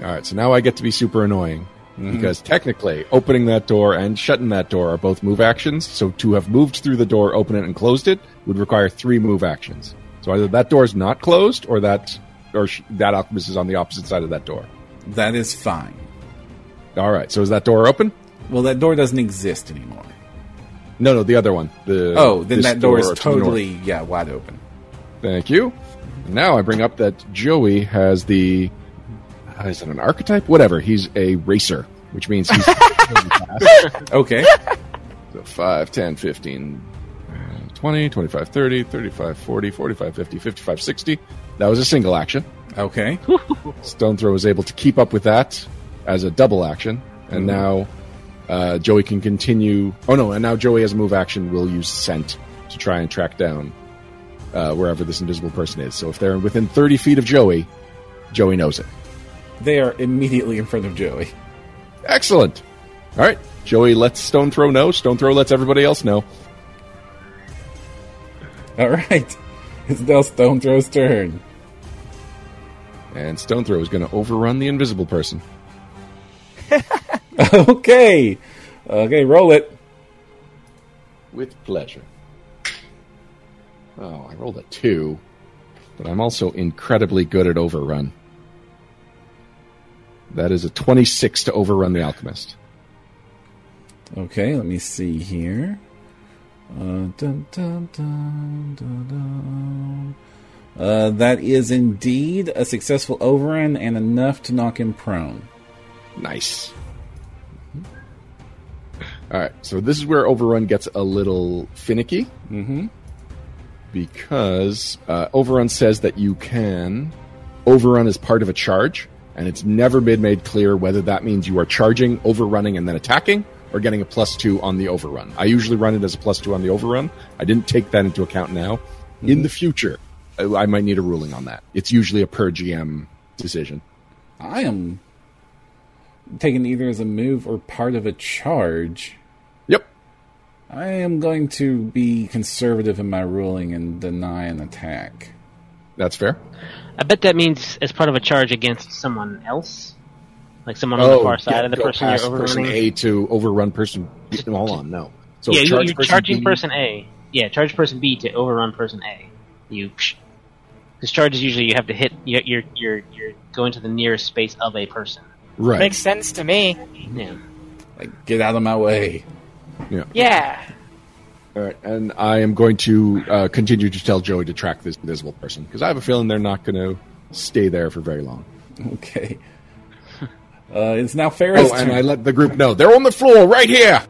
All right, so now I get to be super annoying mm-hmm. because technically, opening that door and shutting that door are both move actions. So to have moved through the door, open it, and closed it would require three move actions. So either that door is not closed, or that or sh- that alchemist is on the opposite side of that door. That is fine. All right, so is that door open? Well, that door doesn't exist anymore. No, no, the other one. The Oh, then that door is to totally yeah wide open. Thank you. Now I bring up that Joey has the. Uh, is it an archetype? Whatever. He's a racer, which means he's. Okay. So 5, 10, 15, uh, 20, 25, 30, 35, 40, 45, 50, 55, 60. That was a single action. Okay. Stone Throw was able to keep up with that as a double action, and now uh, Joey can continue. Oh no! And now Joey, as a move action, will use scent to try and track down uh, wherever this invisible person is. So if they're within thirty feet of Joey, Joey knows it. They are immediately in front of Joey. Excellent. All right, Joey lets Stone Throw know. Stone Throw lets everybody else know. All right. It's now Stone Throw's turn. And Stone Throw is going to overrun the invisible person. okay. Okay, roll it. With pleasure. Oh, I rolled a two, but I'm also incredibly good at overrun. That is a 26 to overrun the alchemist. Okay, let me see here. Uh, dun, dun, dun, dun, dun. Uh, that is indeed a successful overrun and enough to knock him prone. Nice. All right, so this is where overrun gets a little finicky Mm-hmm. because uh, overrun says that you can overrun as part of a charge, and it's never been made clear whether that means you are charging, overrunning, and then attacking, or getting a plus two on the overrun. I usually run it as a plus two on the overrun. I didn't take that into account now. In the future, I might need a ruling on that. It's usually a per GM decision. I am taken either as a move or part of a charge. Yep. I am going to be conservative in my ruling and deny an attack. That's fair. I bet that means as part of a charge against someone else, like someone on the oh, far side yeah, of the person you're past person. A to overrun person. B. Hold on, no. So yeah, you, charge you're person charging B- person A. Yeah, charge person B to overrun person A. You, because charge is usually you have to hit. You're you're you're, you're going to the nearest space of a person. Right. Makes sense to me. Yeah. Like, get out of my way. Yeah. Yeah. All right, and I am going to uh, continue to tell Joey to track this invisible person because I have a feeling they're not going to stay there for very long. Okay. Uh, it's now Farrah's Oh, and turn. I let the group know they're on the floor right here.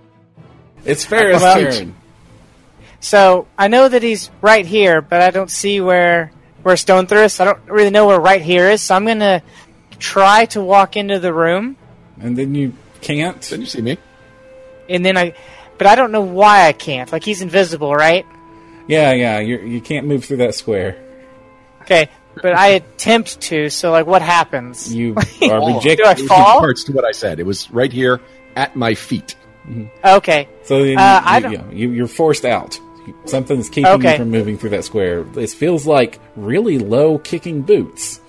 it's Farrah's Well- turn. So I know that he's right here, but I don't see where where Stone threw us. I don't really know where right here is. So I'm gonna try to walk into the room, And then you can't. Then you see me. and then I, but I don't know why I can't. Like he's invisible, right? Yeah, yeah. You you can't move through that square. Okay, but I attempt to. So like, what happens? You are rejected. Do I It fall? parts to what I said. It was right here at my feet. Okay, So then Uh, you, I you, don't- yeah, you, you're forced out. Something's keeping Okay. you from moving through that square. It feels like really low kicking boots.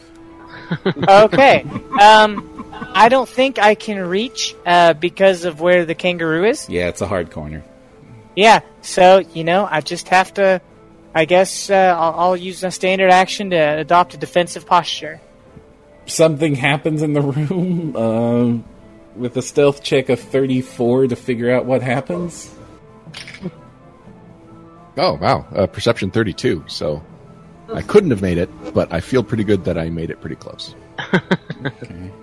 Okay. Um, I don't think I can reach uh, because of where the kangaroo is. Yeah, it's a hard corner. Yeah, so you know, I just have to. I guess uh, I'll, I'll use a standard action to adopt a defensive posture. Something happens in the room um, with a stealth check of 34 to figure out what happens. Oh wow, uh, perception thirty-two. So I couldn't have made it, but I feel pretty good that I made it pretty close. Okay.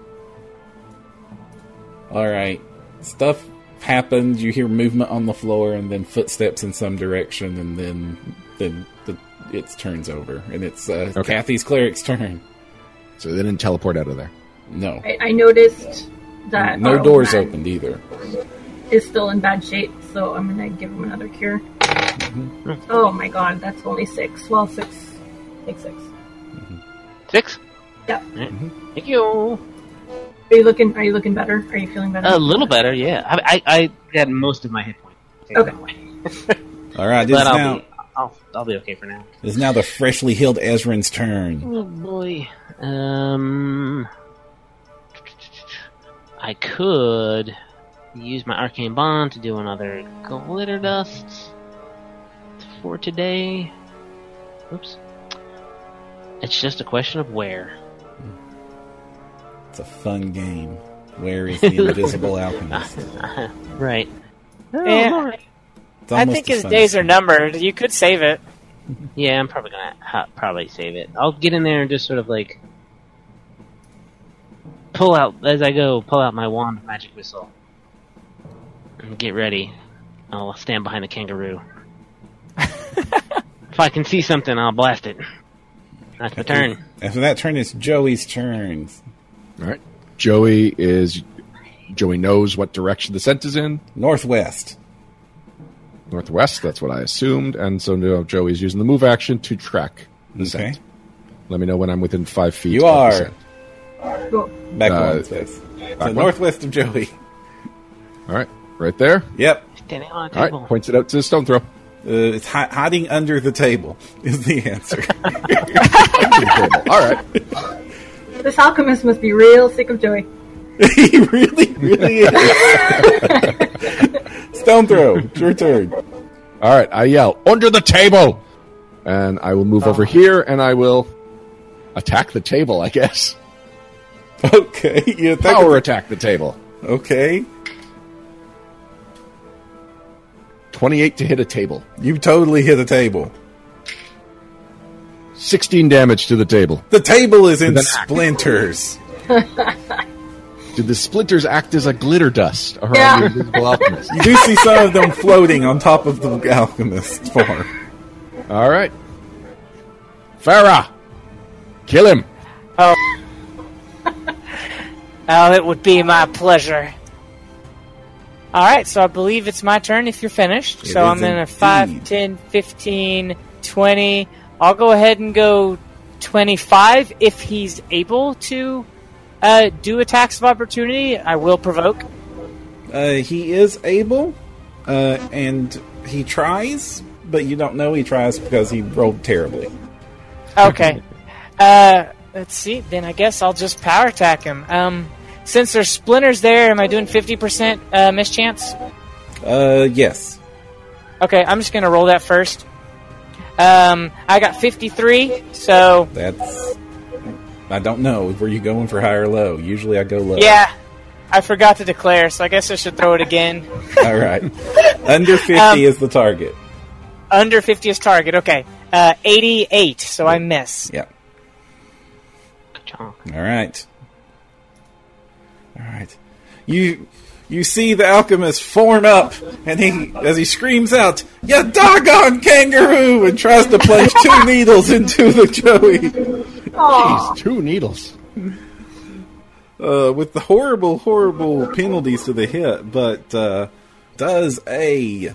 All right. Stuff happens. You hear movement on the floor, and then footsteps in some direction, and then then the it turns over, and it's uh, Okay. Kathy's cleric's turn. So they didn't teleport out of there. No, I, I noticed that no our old doors man opened either. Is still in bad shape, so I'm gonna give him another cure. Mm-hmm. Oh my god, that's only six. Well, six. Take six. Six. Yep. Alright. Thank you. Are you looking? Are you looking better? Are you feeling better? A little better, yeah. I I, I got most of my hit points. Okay. All right, this But is I'll now be I'll I'll be okay for now. this is now the freshly healed Ezrin's turn. Oh boy. Um, I could use my arcane bond to do another glitter dust for today. Oops. It's just a question of where. It's a fun game. Where is the invisible alchemist? right. Oh, eh, yeah. It's I almost think as his fun days as- are numbered. You could save it. Yeah, I'm probably gonna ha- probably save it. I'll get in there and just sort of like pull out as I go. Pull out my wand of magic missile and get ready. I'll stand behind the kangaroo. if I can see something, I'll blast it. That's my turn. After that turn, it's Joey's turn. All right. Joey is. Joey knows what direction the scent is in. Northwest. Northwest, that's what I assumed. And so now Joey's using the move action to track the Okay. scent. Let me know when I'm within five feet. You of the are. scent. Go. Back Uh, one space. So one? northwest of Joey. All right. Right there. Yep. Standing on a All table. right. Points it out to the stone throw. Uh, it's hi- hiding under the table is the answer. All right. This alchemist must be real sick of Joey. he really, really is. Stone throw. It's your turn. All right. I yell, under the table! And I will move over here and I will attack the table, I guess. Okay. You attack Power attack the table. Okay. 28 to hit a table. You totally hit a table. 16 damage to the table. The table is in With an axe. splinters. Did the splinters act as a glitter dust around Yeah. the invisible alchemist? You do see some of them floating on top of the alchemist form. All right. Farah! Kill him! Oh. oh, it would be my pleasure. All right, so I believe it's my turn if you're finished. It so I'm in a indeed. 5, 10, 15, 20. I'll go ahead and go 25 if he's able to uh, do attacks of opportunity. I will provoke. Uh, he is able, uh, and he tries, but you don't know he tries because he rolled terribly. Okay. uh, let's see. Then I guess I'll just power attack him. Um, since there's splinters there, am I doing 50% uh, mischance? Uh, yes. Okay, I'm just gonna roll that first. Um, I got 53, so That's. I don't know. Were you going for high or low? Usually I go low. yeah, I forgot to declare, so I guess I should throw it again. All right. Under 50 Um, is the target. Under 50 is target. Okay, uh, 88, so I miss. Yeah. All right. All right. You you see the alchemist form up, and he as he screams out, "Ya doggone kangaroo!" and tries to plunge two needles into the Joey. Aw. Jeez, two needles. Uh, with the horrible, horrible penalties to the hit, but uh, does a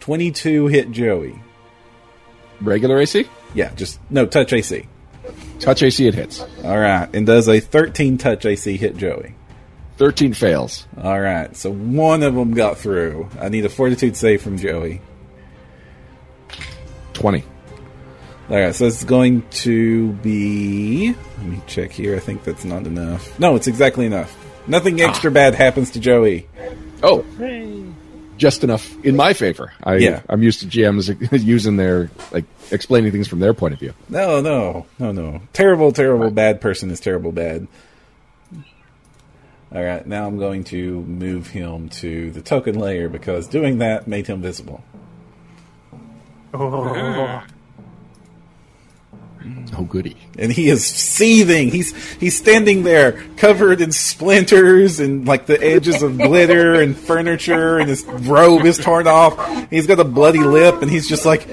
twenty-two hit Joey? Regular AC? Yeah, just no touch AC. Touch AC, it hits. All right, and does a thirteen touch AC hit Joey? 13 fails. All right, so one of them got through. I need a fortitude save from Joey. 20. All right, so it's going to be. Let me check here. I think that's not enough. No, it's exactly enough. Nothing ah. extra bad happens to Joey. Oh, just enough in my favor. I, Yeah. I'm used to GMs using their, like, explaining things from their point of view. No, no, no, no. Terrible, terrible, bad person is terrible, bad. All right, now I'm going to move him to the token layer because doing that made him visible. Oh. Oh, goody. and he is seething. He's he's standing there, covered in splinters and like the edges of glitter and furniture, and his robe is torn off. He's got a bloody lip, and he's just like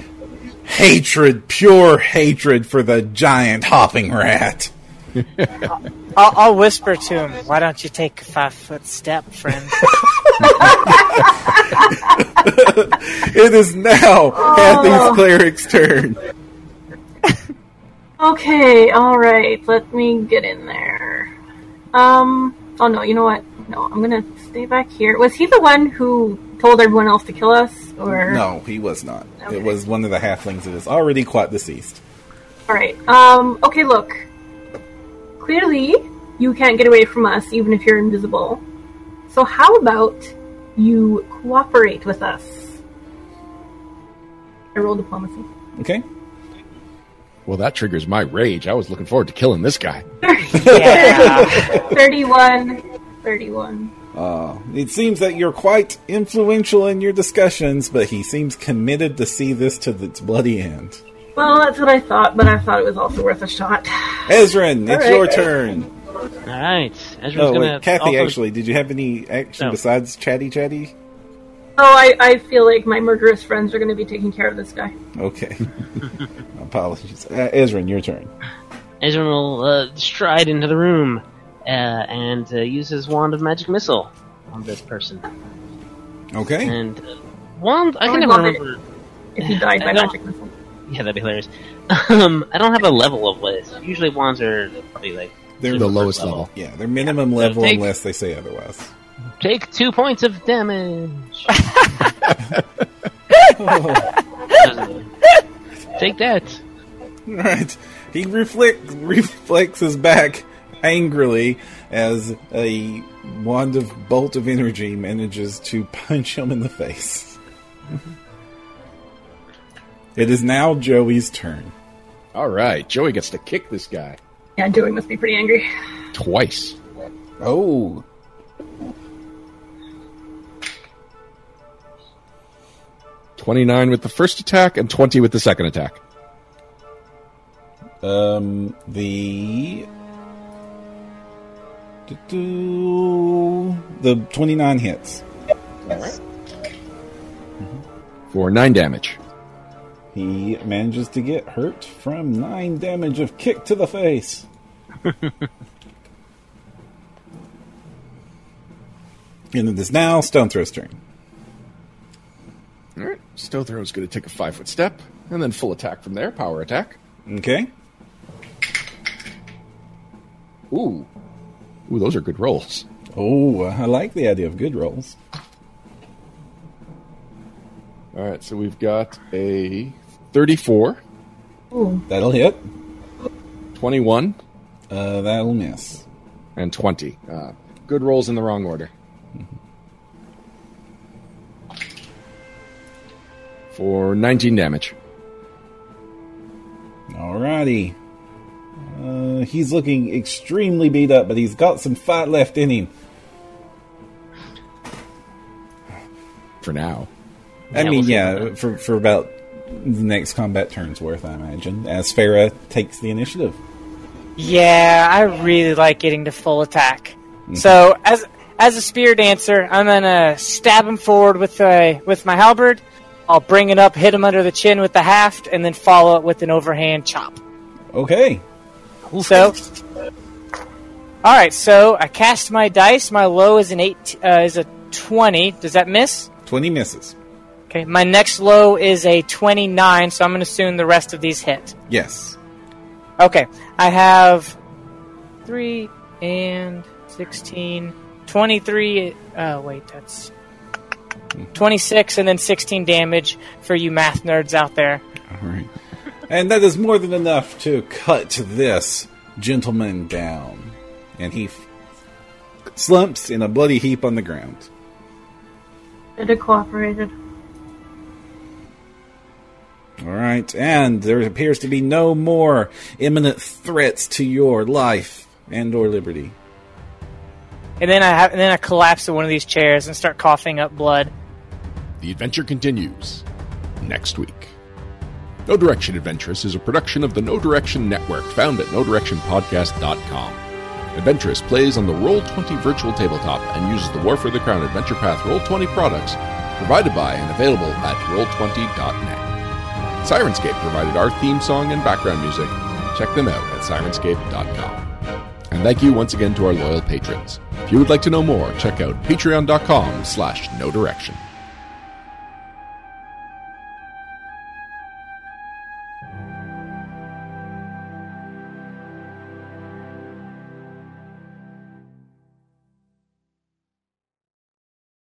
hatred, pure hatred for the giant hopping rat. I'll, I'll whisper to him, why don't you take a five foot step, friend? It is now Kathy's cleric's turn. Okay, alright, let me get in there. Um, oh no, you know what? No, I'm gonna stay back here. Was he the one who told everyone else to kill us? Or No, he was not. Okay. It was one of the halflings that is already quite deceased. Alright, um, okay, look. Clearly, you can't get away from us even if you're invisible. So how about you cooperate with us? I roll diplomacy. Okay. Well, that triggers my rage. I was looking forward to killing this guy. yeah. 31. 31. Uh, it seems that you're quite influential in your discussions, but he seems committed to see this to its bloody end. Well, that's what I thought, but I thought it was also worth a shot. Ezrin, it's All right. your turn. All right. Ezra's Oh, gonna wait, Kathy, also- actually, did you have any action No. besides chatty chatty? Oh, I, I feel like my murderous friends are going to be taking care of this guy. Okay. Apologies. Uh, Ezrin, your turn. Ezrin will uh, stride into the room uh, and uh, use his wand of magic missile on this person. Okay. And uh, wand, I can I never love it. remember. If he died by magic missile. Yeah, that'd be hilarious. Um, I don't have a level of what. Usually wands are probably like They're the lowest level. Yeah, they're minimum level take- unless they say otherwise. Take two points of damage. Take that. Right. He reflect, reflexes back angrily as a wand of bolt of energy manages to punch him in the face. it is now Joey's turn. All right, Joey gets to kick this guy Yeah, Joey must be pretty angry. twice. Oh. Twenty-nine with the first attack and twenty with the second attack. Um, the. Do-do. The 29 hits. For nine damage. He manages to get hurt from 9 damage of kick to the face. and it is now Stone Throw's turn. All right, Stone Throw is going to take a five-foot step and then full attack from there. Power attack. Okay. Ooh, ooh, those are good rolls. Oh, I like the idea of good rolls. All right, so we've got a 34, Ooh, That'll hit. 21, Uh, that'll miss. and 20. Uh, good rolls in the wrong order. For 19 damage. Alrighty. Uh, he's looking extremely beat up, but he's got some fight left in him. For now. I Yeah, mean, yeah, for for about the next combat turn's worth, I imagine. As Farah takes the initiative. Yeah, I really like getting to full attack. So as as a spear dancer, I'm gonna stab him forward with a with my halberd. I'll bring it up, hit him under the chin with the haft, and then follow it with an overhand chop. Okay. Cool. So, all right. So I cast my dice. My low is an eight. Uh, is a twenty. Does that miss? Twenty misses. Okay. My next low is a twenty-nine. So I'm going to assume the rest of these hit. Yes. Okay. I have three and 16, 23. Oh wait, that's 26, and then 16 damage for you math nerds out there. All right. And that is more than enough to cut this gentleman down. And he f- slumps in a bloody heap on the ground. it cooperated. All right. And there appears to be no more imminent threats to your life and or liberty. And then I have, and then I collapse in one of these chairs and start coughing up blood. The adventure continues next week. Know Direction Adventurous is a production of the Know Direction Network found at KnowDirectionPodcast.com. Adventurous plays on the Roll20 virtual tabletop and uses the War for the Crown Adventure Path Roll20 products provided by and available at Roll20.net. Syrinscape provided our theme song and background music. Check them out at Syrinscape.com. And thank you once again to our loyal patrons. If you would like to know more, check out patreon.com slash knowdirection.